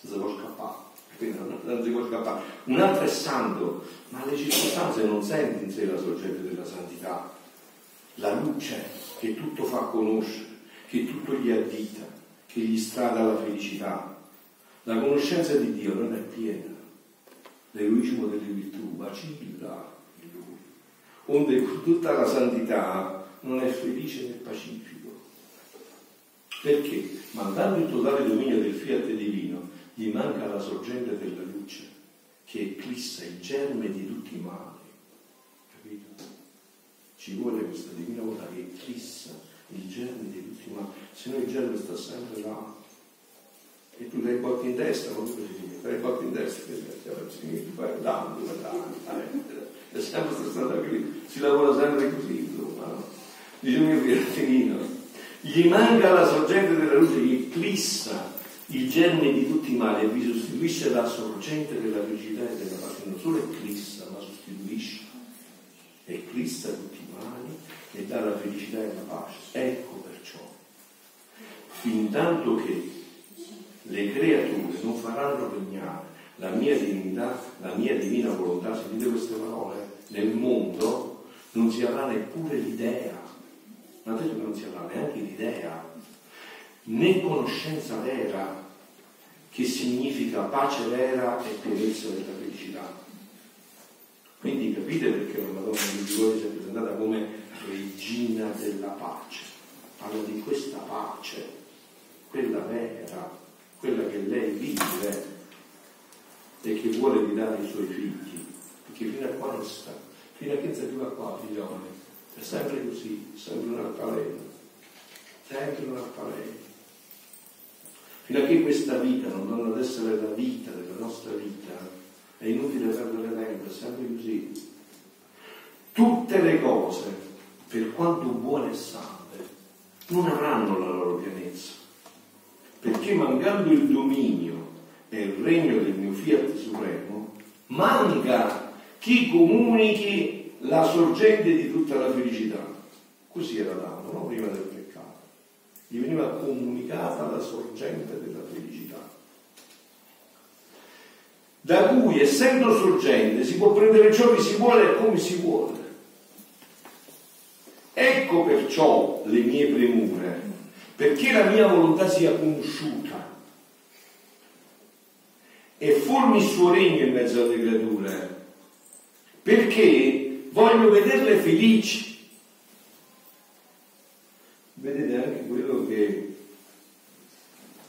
non si può scappare. Quindi non, non si può scappare. Un altro è santo, ma le circostanze non sente in sé la sorgente della santità, la luce che tutto fa conoscere che tutto gli addita, che gli strada la felicità. La conoscenza di Dio non è piena, l'eroismo delle virtù vacilla in lui, onde tutta la santità non è felice né pacifico. Perché? Mandando il totale dominio del fiat divino, gli manca la sorgente della luce, che eclissa il germe di tutti i mali. Capito? Ci vuole questa divina volontà che eclissa il germe di tutti i mali, se no il germe sta sempre là. E tu dai botti in destra, non così, dai botti in destra, tu fai danno, è sempre strada qui, si lavora sempre così, insomma, no? Dice mio figlio, gli manca la sorgente della luce che eclissa il germe di tutti i mali e vi sostituisce la sorgente della felicità e della pace, non solo eclissa, ma sostituisce, eclissa tutti i mali e dà la felicità e la pace. Ecco perciò, fin tanto che le creature non faranno regnare la mia divinità, la mia divina volontà, sentite queste parole, nel mondo non si avrà neppure l'idea, detto che non si avrà neanche l'idea, né conoscenza vera, che significa pace vera e pienezza della felicità. Quindi capite perché la Madonna di Giovanni si è presentata come regina della pace. Parla di questa pace, quella vera, quella che lei vive e che vuole ridare ai suoi figli, perché fino a qua non sta, fino a che si arriva qua, figlioli, è sempre così, sempre un altaleno, sempre un altaleno. Fino a che questa vita non torna ad essere la vita della nostra vita, è inutile perdere tempo, è sempre così. Tutte le cose per quanto buone e sante, non avranno la loro pienezza, perché mancando il dominio e il regno del mio fiat supremo, manca chi comunichi la sorgente di tutta la felicità. Così era dato, no? prima del peccato. Gli veniva comunicata la sorgente della felicità. Da cui essendo sorgente si può prendere ciò che si vuole e come si vuole. Ecco perciò le mie premure, perché la mia volontà sia conosciuta e formi il suo regno in mezzo alle creature, perché voglio vederle felici. Vedete anche quello che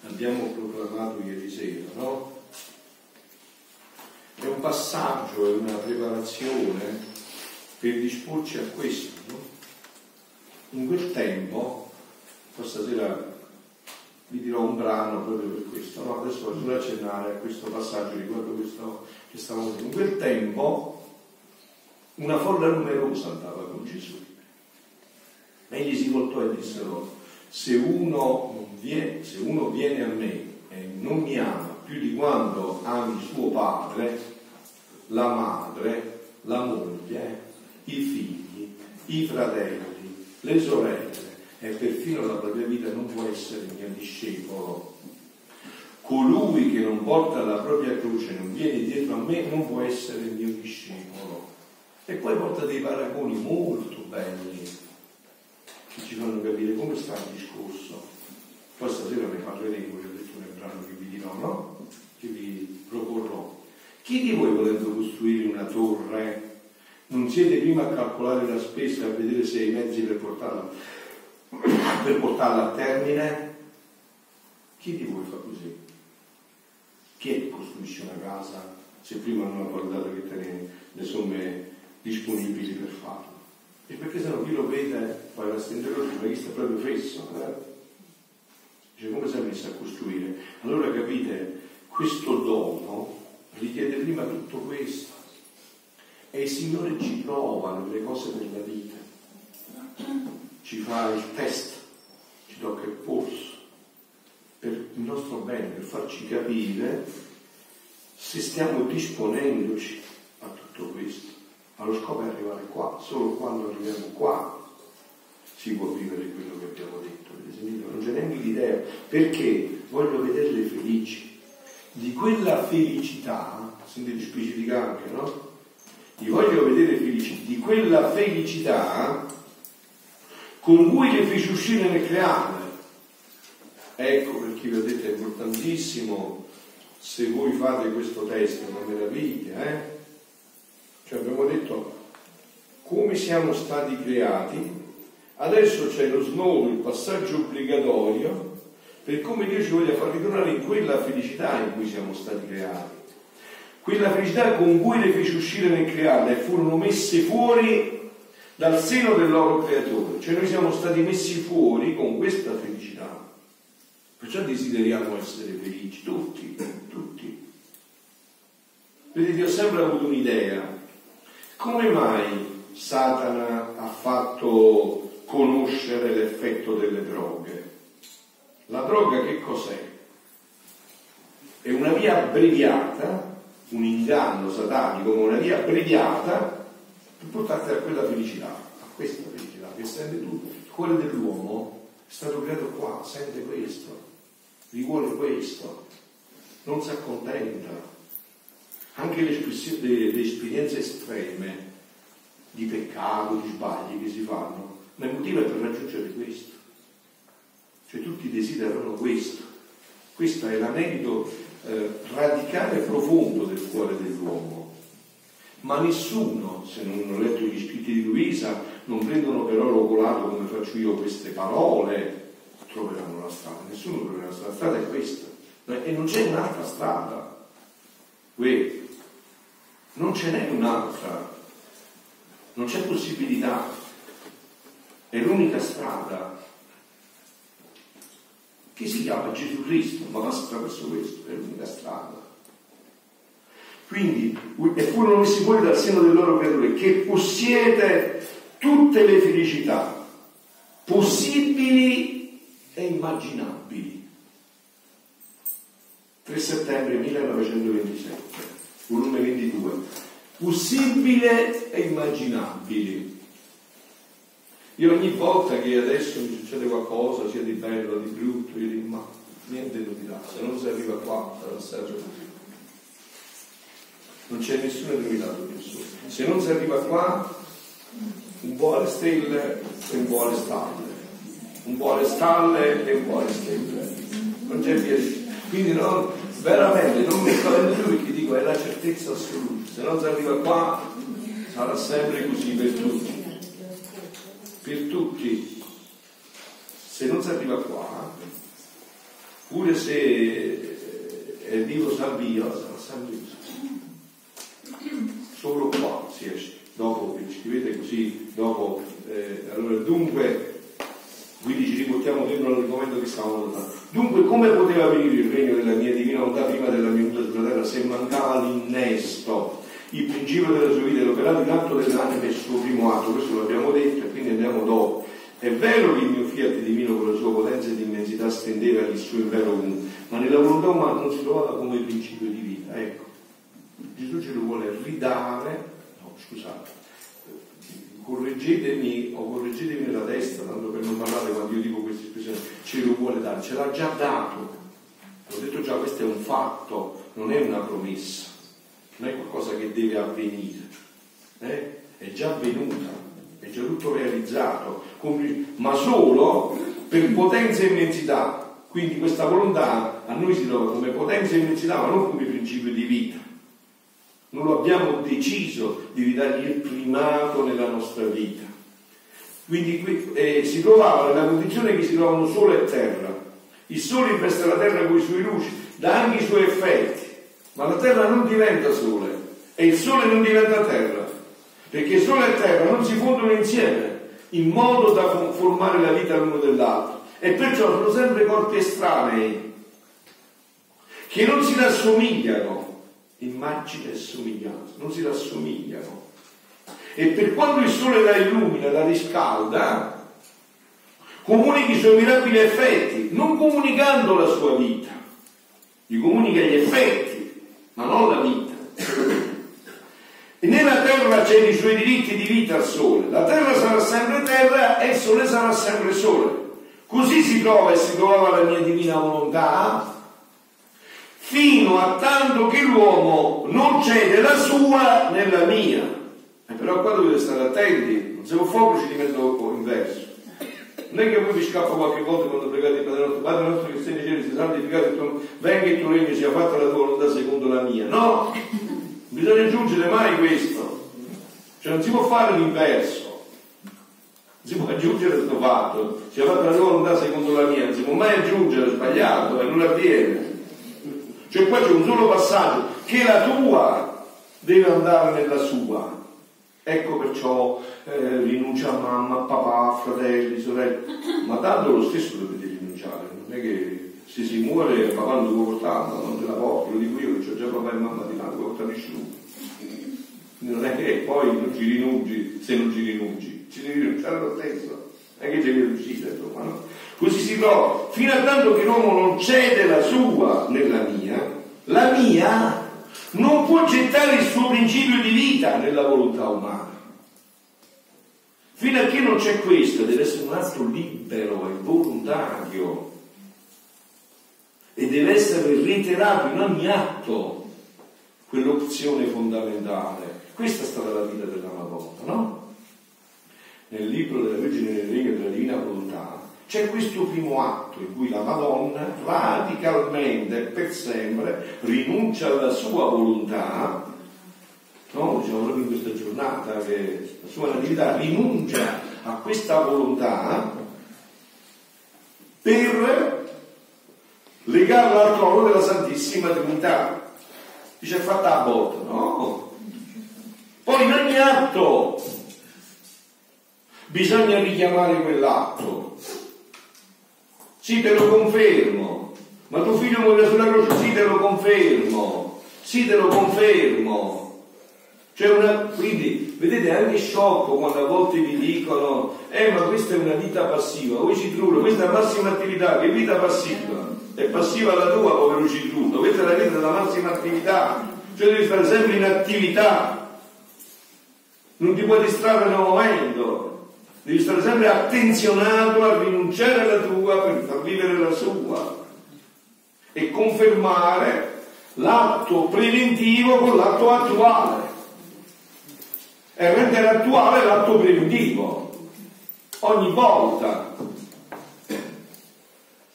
abbiamo proclamato ieri sera, no? è un passaggio, è una preparazione per disporci a questo. In quel tempo, questa sera vi dirò un brano proprio per questo, no? adesso voglio accennare a questo passaggio riguardo questo che stavamo dicendo. In quel tempo una folla numerosa andava con Gesù. Egli si voltò e disse loro, se uno, viene, se uno viene a me e non mi ama più di quando ami suo padre, la madre, la moglie, i figli, i fratelli, le sorelle e perfino la propria vita non può essere mio discepolo. Colui che non porta la propria croce, non viene dietro a me, non può essere mio discepolo. E poi porta dei paragoni molto belli che ci fanno capire come sta il discorso. Poi stasera ne parleremo, vi ho detto nel brano che vi dirò, no? che vi proporrò. Chi di voi volendo costruire una torre non siete prima a calcolare la spesa e a vedere se hai i mezzi per portarla, per portarla a termine? Chi di voi fa così? Chi costruisce una casa se prima non ha guardato che tiene le somme disponibili per farlo? E perché se no chi lo vede poi la stendere ma chi sta proprio fesso, eh? Dice come si è messo a costruire? Allora capite, questo dono richiede prima tutto questo. E il Signore ci prova nelle cose della vita, ci fa il test, ci tocca il polso per il nostro bene, per farci capire se stiamo disponendoci a tutto questo. Allo scopo è arrivare qua, solo quando arriviamo qua si può vivere quello che abbiamo detto. Non c'è neanche l'idea, perché voglio vederle felici di quella felicità, sentite specifica anche, no? Li voglio vedere felici, di quella felicità con cui le fece uscire nel creare. Ecco perché vi ho detto è importantissimo se voi fate questo testo, una meraviglia, eh? Cioè abbiamo detto come siamo stati creati, adesso c'è lo snodo, il passaggio obbligatorio per come Dio ci voglia far ritornare in quella felicità in cui siamo stati creati. Quella felicità con cui le fece uscire nel crearle e furono messe fuori dal seno del loro creatore. Cioè noi siamo stati messi fuori con questa felicità. Perciò desideriamo essere felici, tutti, tutti. Vedete, ho sempre avuto un'idea. Come mai Satana ha fatto conoscere l'effetto delle droghe? La droga che cos'è? È una via abbreviata, un inganno satanico, una via abbreviata per portarti a quella felicità, a questa felicità che sente tu. Il cuore dell'uomo è stato creato qua, sente questo, rivuole questo, non si accontenta. Anche le, le, le esperienze estreme di peccato, di sbagli che si fanno, ma il motivo è per raggiungere questo. Cioè tutti desiderano questo. Questo è l'anelito eh, radicale e profondo del cuore dell'uomo. Ma nessuno, se non hanno letto gli scritti di Luisa, non prendono per oro colato come faccio io queste parole, troveranno la strada. Nessuno troverà la strada. La strada è questa. E non c'è un'altra strada. Uè. Non ce n'è un'altra. Non c'è possibilità. È l'unica strada che si chiama Gesù Cristo, ma passa attraverso questo, è l'unica strada. Quindi, e furono messi fuori dal seno del loro creatore, che possiede tutte le felicità possibili e immaginabili. 3 settembre 1927, volume 22. Possibile e immaginabili. Io ogni volta che adesso mi succede qualcosa, sia di bello, di brutto, io dico ma niente di là, se non si arriva qua, sarà sempre così. Non c'è nessuna novità sul Gesù. Se non si arriva qua, un alle stelle e un alle stalle. Un alle stalle e un alle stelle. Non c'è via Quindi no, veramente non mi spavento più perché dico è la certezza assoluta. Se non si arriva qua sarà sempre così per tutti. Per tutti. Se non si arriva qua, pure se è vivo Salvio, sarà sempre. Solo qua si esce. Dopo vi scrivete così, dopo. Eh, allora dunque, quindi ci riportiamo dentro l'argomento che stavamo trattando. Dunque, come poteva venire il regno della mia divina volontà prima della mia venuta sulla terra se mancava l'innesto, il principio della sua vita, l'operato in atto dell'anima e il suo primo atto? Questo l'abbiamo detto e quindi andiamo dopo. È vero che il mio fiat divino con la sua potenza ed immensità stendeva il suo impero comune, ma nella volontà umana non si trovava come principio di vita. Ecco, Gesù ce lo vuole ridare, no scusate, correggetemi o correggetemi la testa, tanto per non parlare quando io dico questa espressione, ce lo vuole dare, ce l'ha già dato. Ho detto già, questo è un fatto, non è una promessa, non è qualcosa che deve avvenire, eh? è già avvenuta è già tutto realizzato, ma solo per potenza e immensità. Quindi questa volontà a noi si trova come potenza e immensità, ma non come principio di vita. Non lo abbiamo deciso di ridargli il primato nella nostra vita. Quindi eh, si trovava nella condizione che si trovano sole e terra. Il sole investe la terra con i suoi luci, dà anche i suoi effetti, ma la terra non diventa sole e il sole non diventa terra perché sole e terra non si fondono insieme in modo da formare la vita l'uno dell'altro e perciò sono sempre corpi estranei che non si rassomigliano immagine e somiglianza non si rassomigliano. E per quando il sole la illumina, la riscalda comunica i suoi mirabili effetti non comunicando la sua vita gli comunica gli effetti ma non la vita e nella terra c'è i suoi diritti di vita al sole. La terra sarà sempre terra e il sole sarà sempre sole. Così si trova e si trovava la mia divina volontà fino a tanto che l'uomo non cede la sua nella mia. E però qua dovete stare attenti, non siamo fuoco ci rimetto in verso. Non è che voi vi scappa qualche volta quando pregate il Padre nostro, Padre nostro che sei nei cieli, sia santificato, venga il tuo regno, sia fatta la tua volontà secondo la mia. No! bisogna aggiungere mai questo, cioè non si può fare l'inverso, non si può aggiungere questo fatto, si è fatto la tua volontà secondo la mia, non si può mai aggiungere, sbagliato e non avviene. Cioè qua c'è un solo passaggio, che la tua deve andare nella sua. Ecco perciò eh, rinuncia a mamma, a papà, a fratelli, sorelle, ma tanto lo stesso dovete rinunciare, non è che se si muore papà non lo portare, non te la porto, lo dico io che ho già papà e mamma di là, non porta nessuno. Non è che poi non ci rinunci se non ci rinunci, ci devi rinunciare lo stesso, non è che devi riuscire, insomma, no? Così si trova, fino a tanto che l'uomo non cede la sua nella mia, la mia non può gettare il suo principio di vita nella volontà umana. Fino a che non c'è questo, deve essere un atto libero e volontario e deve essere reiterato in ogni atto quell'opzione fondamentale. Questa è stata la vita della Madonna, no? Nel libro della Vergine del Regno della Divina Volontà c'è questo primo atto in cui la Madonna radicalmente per sempre rinuncia alla sua volontà, no? diciamo proprio in questa giornata che la sua natività rinuncia a questa volontà per legarla al trono della Santissima Trinità. Dice fatta a botta, no? Poi in ogni atto bisogna richiamare quell'atto. Sì, te lo confermo. Ma tuo figlio muore sulla croce, sì, te lo confermo. Sì, te lo confermo. Cioè una, quindi, vedete, è anche sciocco quando a volte vi dicono, eh, ma questa è una vita passiva. Voi ci trovate, questa è la massima attività, che vita passiva? è passiva la tua, povero Citruto, questa è la vita della massima attività, cioè devi stare sempre in attività, non ti puoi distrarre nel momento, devi stare sempre attenzionato a rinunciare alla tua per far vivere la sua e confermare l'atto preventivo con l'atto attuale. E rendere attuale l'atto preventivo. Ogni volta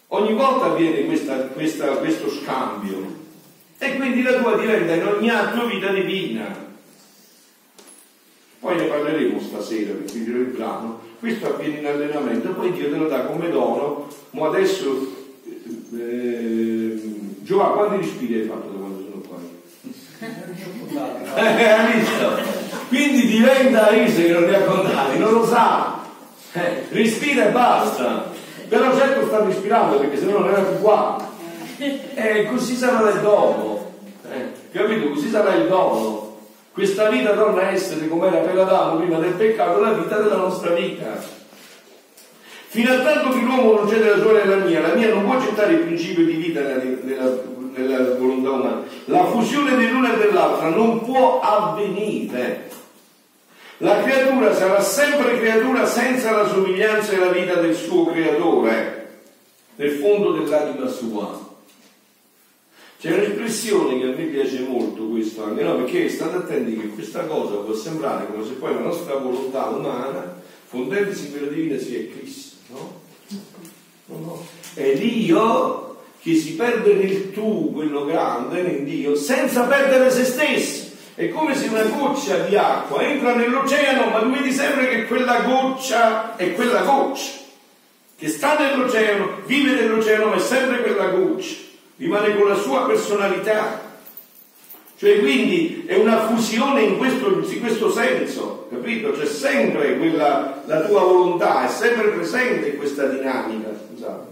ogni volta avviene questa, questa, questo scambio. E quindi la tua diventa in ogni atto vita divina. Poi ne parleremo stasera per finire il brano questo avviene in allenamento poi Dio te lo dà come dono ma adesso eh, Giovanni quanti respiri hai fatto da quando sono qua? eh, hai visto? quindi diventa Ise che non li ha contati non lo sa. Eh, respira e basta. Però certo sta respirando perché se no non era più qua. E eh, così sarà il dono. Eh, capito? così sarà il dono questa vita torna a essere come era per Adamo prima del peccato la vita della nostra vita. Fino a tanto che l'uomo non cede la sua nella mia la mia non può accettare il principio di vita nella, nella, nella volontà umana. La fusione dell'una e dell'altra non può avvenire. La creatura sarà sempre creatura senza la somiglianza e la vita del suo creatore, nel fondo dell'anima sua. C'è un'espressione che a me piace molto questo anche, no? Perché state attenti che questa cosa può sembrare come se poi la nostra volontà umana, fondendosi in quella divina, sia Cristo, no? No, no. È Dio che si perde nel tu, quello grande, in Dio, senza perdere se stesso. È come se una goccia di acqua entra nell'oceano, ma tu vedi sempre che quella goccia è quella goccia, che sta nell'oceano, vive nell'oceano, ma è sempre quella goccia, rimane con la sua personalità. Cioè quindi è una fusione in questo, in questo senso, capito? C'è sempre quella, la tua volontà, è sempre presente in questa dinamica, scusate.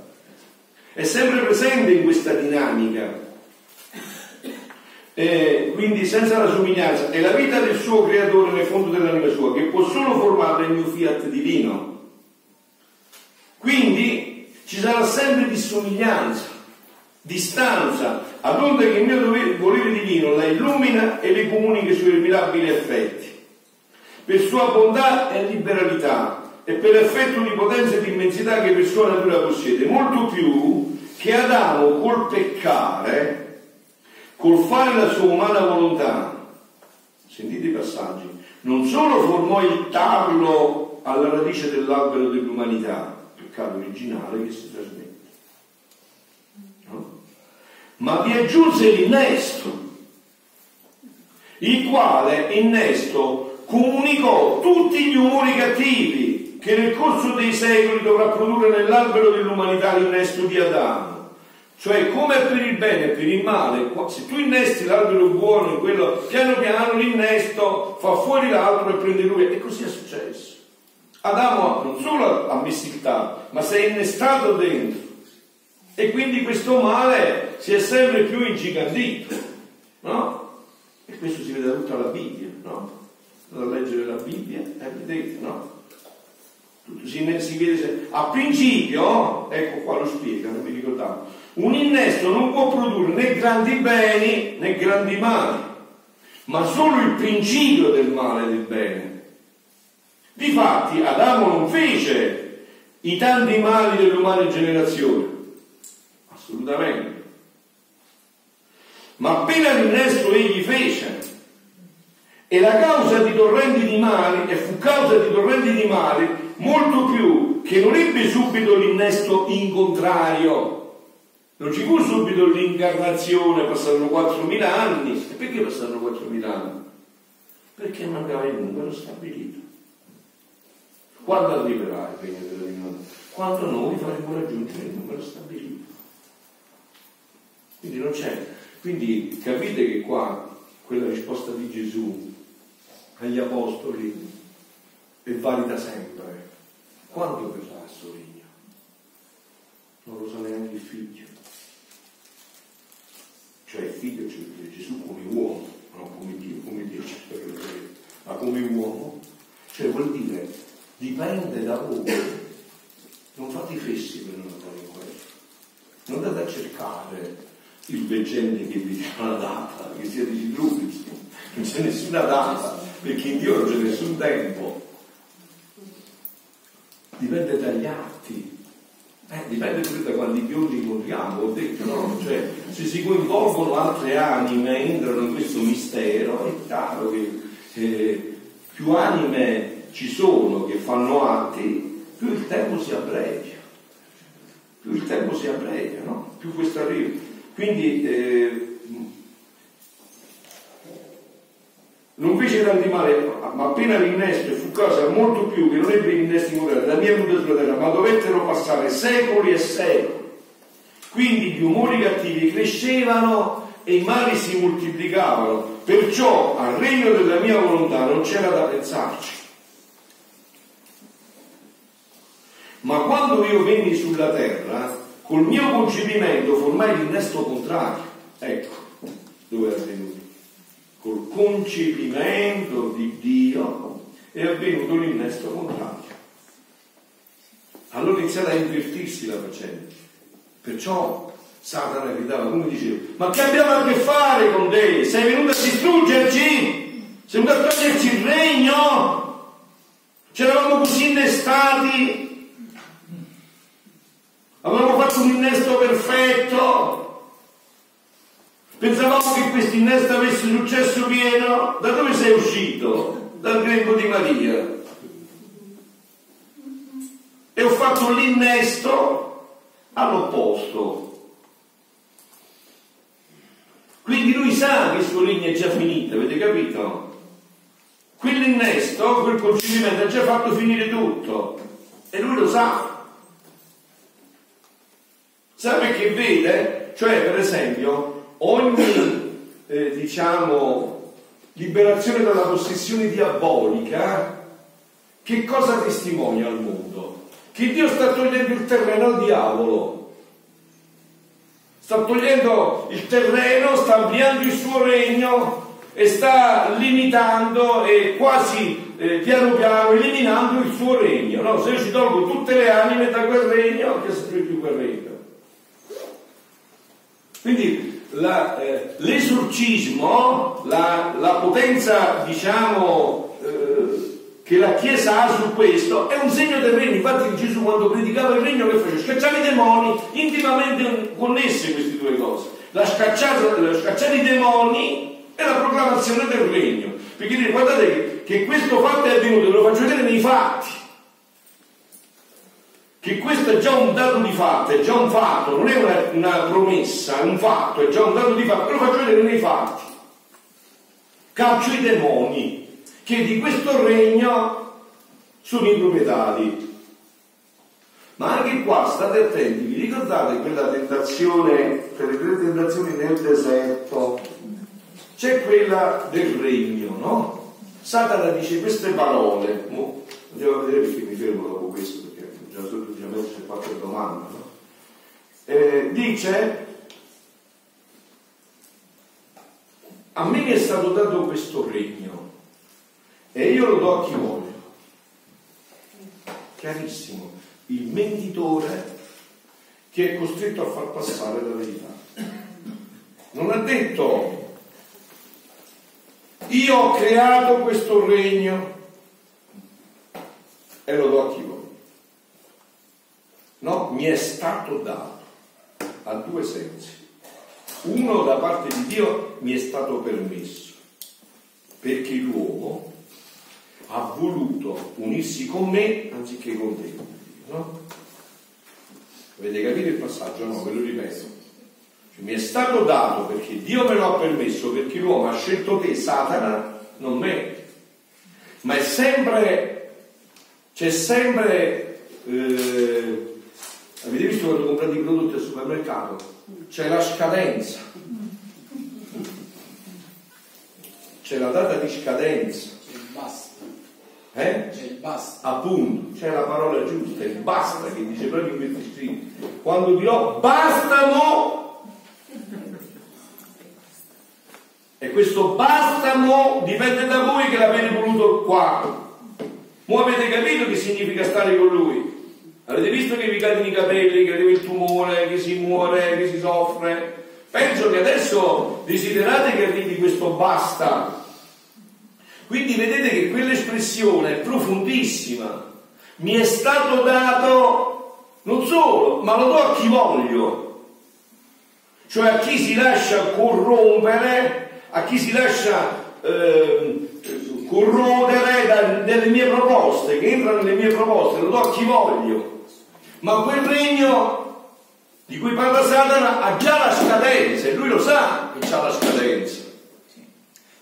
È sempre presente in questa dinamica eh, quindi senza la somiglianza, è la vita del suo creatore nel fondo dell'anima sua, che può solo formare il mio fiat divino. Quindi ci sarà sempre dissomiglianza, distanza, ad onde che il mio dovere, volere divino la illumina e le comunica i suoi mirabili effetti. Per sua bontà e liberalità e per effetto di potenza e di immensità che per sua natura possiede, molto più che Adamo col peccare col fare la sua umana volontà, sentite i passaggi, non solo formò il tarlo alla radice dell'albero dell'umanità, peccato originale che si trasmette, no? Ma vi aggiunse l'innesto, il quale innesto comunicò tutti gli umori cattivi che nel corso dei secoli dovrà produrre nell'albero dell'umanità l'innesto di Adamo cioè come per il bene e per il male, se tu innesti l'albero buono in quello, piano piano l'innesto fa fuori l'altro e prende lui. E così è successo. Adamo non solo ha messo il taglio, ma si è innestato dentro. E quindi questo male si è sempre più ingigantito. No? E questo si vede da tutta la Bibbia, no? Da leggere la Bibbia, eh, vedete, no? Si, si vede, a principio, ecco qua lo spiega, non mi ricordavo, un innesto non può produrre né grandi beni né grandi mali, ma solo il principio del male e del bene. Difatti Adamo non fece i tanti mali dell'umana generazione, assolutamente. Ma appena l'innesto egli fece, e la causa di torrenti di mali, e fu causa di torrenti di mali, molto più che non ebbe subito l'innesto in contrario, non ci fu subito l'incarnazione, passarono 4.000 anni. E perché passarono 4.000 anni? Perché mancava il numero stabilito. Quando arriverà il regno della divinità? Quando noi faremo raggiungere il numero stabilito. Quindi non c'è. Quindi capite che qua quella risposta di Gesù agli apostoli è valida sempre. Quando verrà il suo regno? Non lo sa neanche il figlio cioè il figlio cioè Gesù come uomo, non come Dio, come Dio ma come uomo, cioè vuol dire dipende da voi, non fate i fessi per non andare in guerra, non andate a cercare il veggente che dice una data, che siete illumini, non c'è nessuna data, perché in Dio non c'è nessun tempo, dipende dagli atti Eh, dipende pure da quanti biondi incontriamo, ho detto, no? Cioè, se si coinvolgono altre anime, entrano in questo mistero, è chiaro che eh, più anime ci sono che fanno atti, più il tempo si abbrevia. Più il tempo si abbrevia, no? Più questo arriva. Quindi eh, non fece grandi male, ma appena l'innesto fu cosa molto più che non ebbe innesti morali, la mia venuta sulla terra, ma dovettero passare secoli e secoli. Quindi gli umori cattivi crescevano e i mali si moltiplicavano, perciò al regno della mia volontà non c'era da pensarci. Ma quando io venni sulla terra, col mio concepimento formai l'innesto contrario. Ecco dove è avvenuto col concepimento di Dio è avvenuto l'innesto contrario. Allora iniziata a invertirsi la faccenda. Perciò Satana gridava, come diceva, ma che abbiamo a che fare con te? Sei venuto a distruggerci? Sei venuto a toglierci il regno? C'eravamo così innestati? Avevamo fatto un innesto perfetto? Pensavamo che questo innesto avesse successo pieno? Da dove sei uscito? Dal greco di Maria. E ho fatto l'innesto all'opposto. Quindi lui sa che il suo è già finito, avete capito? Quell'innesto, quel concepimento ha già fatto finire tutto. E lui lo sa. Sa perché vede? Cioè, per esempio, ogni eh, diciamo, liberazione dalla possessione diabolica, che cosa testimonia al mondo? Che Dio sta togliendo il terreno al diavolo. Sta togliendo il terreno, sta ampliando il suo regno e sta limitando e quasi eh, piano piano eliminando il suo regno. No? Se io ci tolgo tutte le anime da quel regno, che serve più quel regno? Quindi la, eh, l'esorcismo, la, la, potenza, diciamo, eh, che la Chiesa ha su questo, è un segno del regno. Infatti Gesù quando predicava il regno che faceva? Scacciava i demoni, intimamente connesse queste due cose. La scacciare, i demoni e la proclamazione del regno. Perché guardate che questo fatto è avvenuto, ve lo faccio vedere nei fatti che questo è già un dato di fatto, è già un fatto, non è una, una promessa, è un fatto, è già un dato di fatto, lo faccio vedere nei fatti. Caccio i demoni che di questo regno sono i proprietari. Ma anche qua state attenti, vi ricordate quella tentazione, quelle tre tentazioni nel deserto? C'è quella del regno, no? Satana dice queste parole, andiamo a vedere perché mi fermo dopo questo già semplicemente si qualche domanda, no? eh, dice a me mi è stato dato questo regno e io lo do a chi vuole. Chiarissimo, il mentitore che è costretto a far passare la verità. Non ha detto io ho creato questo regno e lo do a chi vuole. No, mi è stato dato a due sensi. Uno da parte di Dio mi è stato permesso, perché l'uomo ha voluto unirsi con me anziché con te. No? Avete capito il passaggio? No, ve lo ripeto. Cioè, mi è stato dato perché Dio me lo ha permesso, perché l'uomo ha scelto te, Satana, non me. Ma è sempre, c'è sempre eh, Avete visto quando comprate i prodotti al supermercato? C'è la scadenza. C'è la data di scadenza. C'è il basta. Eh? C'è il basta. Appunto, c'è la parola giusta, il basta che dice proprio in questi scritti. Quando dirò basta mo e questo basta mo dipende da voi che l'avete voluto qua. Mo avete capito che significa stare con lui? Avete visto che vi cadono i capelli, che arriva il tumore, che si muore, che si soffre? Penso che adesso desiderate che arrivi questo basta. Quindi vedete che quell'espressione è profondissima. Mi è stato dato Non solo, ma lo do a chi voglio. Cioè a chi si lascia corrompere, a chi si lascia eh, corrodere da, delle mie proposte, che entrano nelle mie proposte, lo do a chi voglio. Ma quel regno di cui parla Satana ha già la scadenza e lui lo sa che ha la scadenza.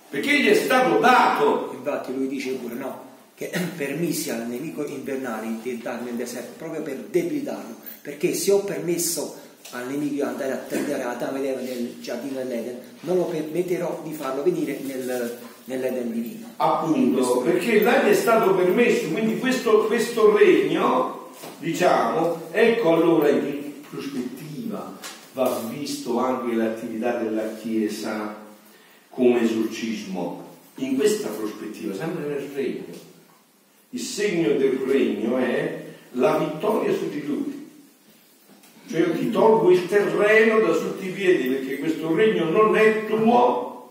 Perché gli è stato dato. Infatti lui dice pure no, che permissi al nemico invernale di tentarmi nel deserto proprio per debilitarlo, perché se ho permesso al nemico di andare a tendere Adamo ed Eva nel giardino dell'Eden, non lo permetterò di farlo venire nel, nell'Eden divino. Appunto, perché là gli è stato permesso, quindi questo, questo regno, diciamo, ecco allora in prospettiva va visto anche l'attività della Chiesa come esorcismo. In questa prospettiva, sempre nel regno. Il segno del regno è la vittoria su di lui. Cioè io ti tolgo il terreno da sotto i piedi perché questo regno non è tuo,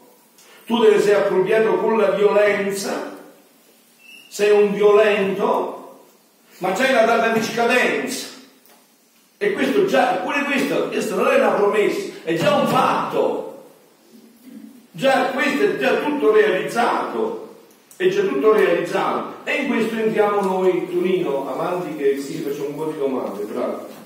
tu te ne sei appropriato con la violenza, sei un violento, ma c'hai la data di scadenza. E questo già, pure questo, questo non è una promessa, è già un fatto. Già questo è già tutto realizzato. È già tutto realizzato. E in questo entriamo noi, Tonino, amanti che si faccia un po' di domande, bravo.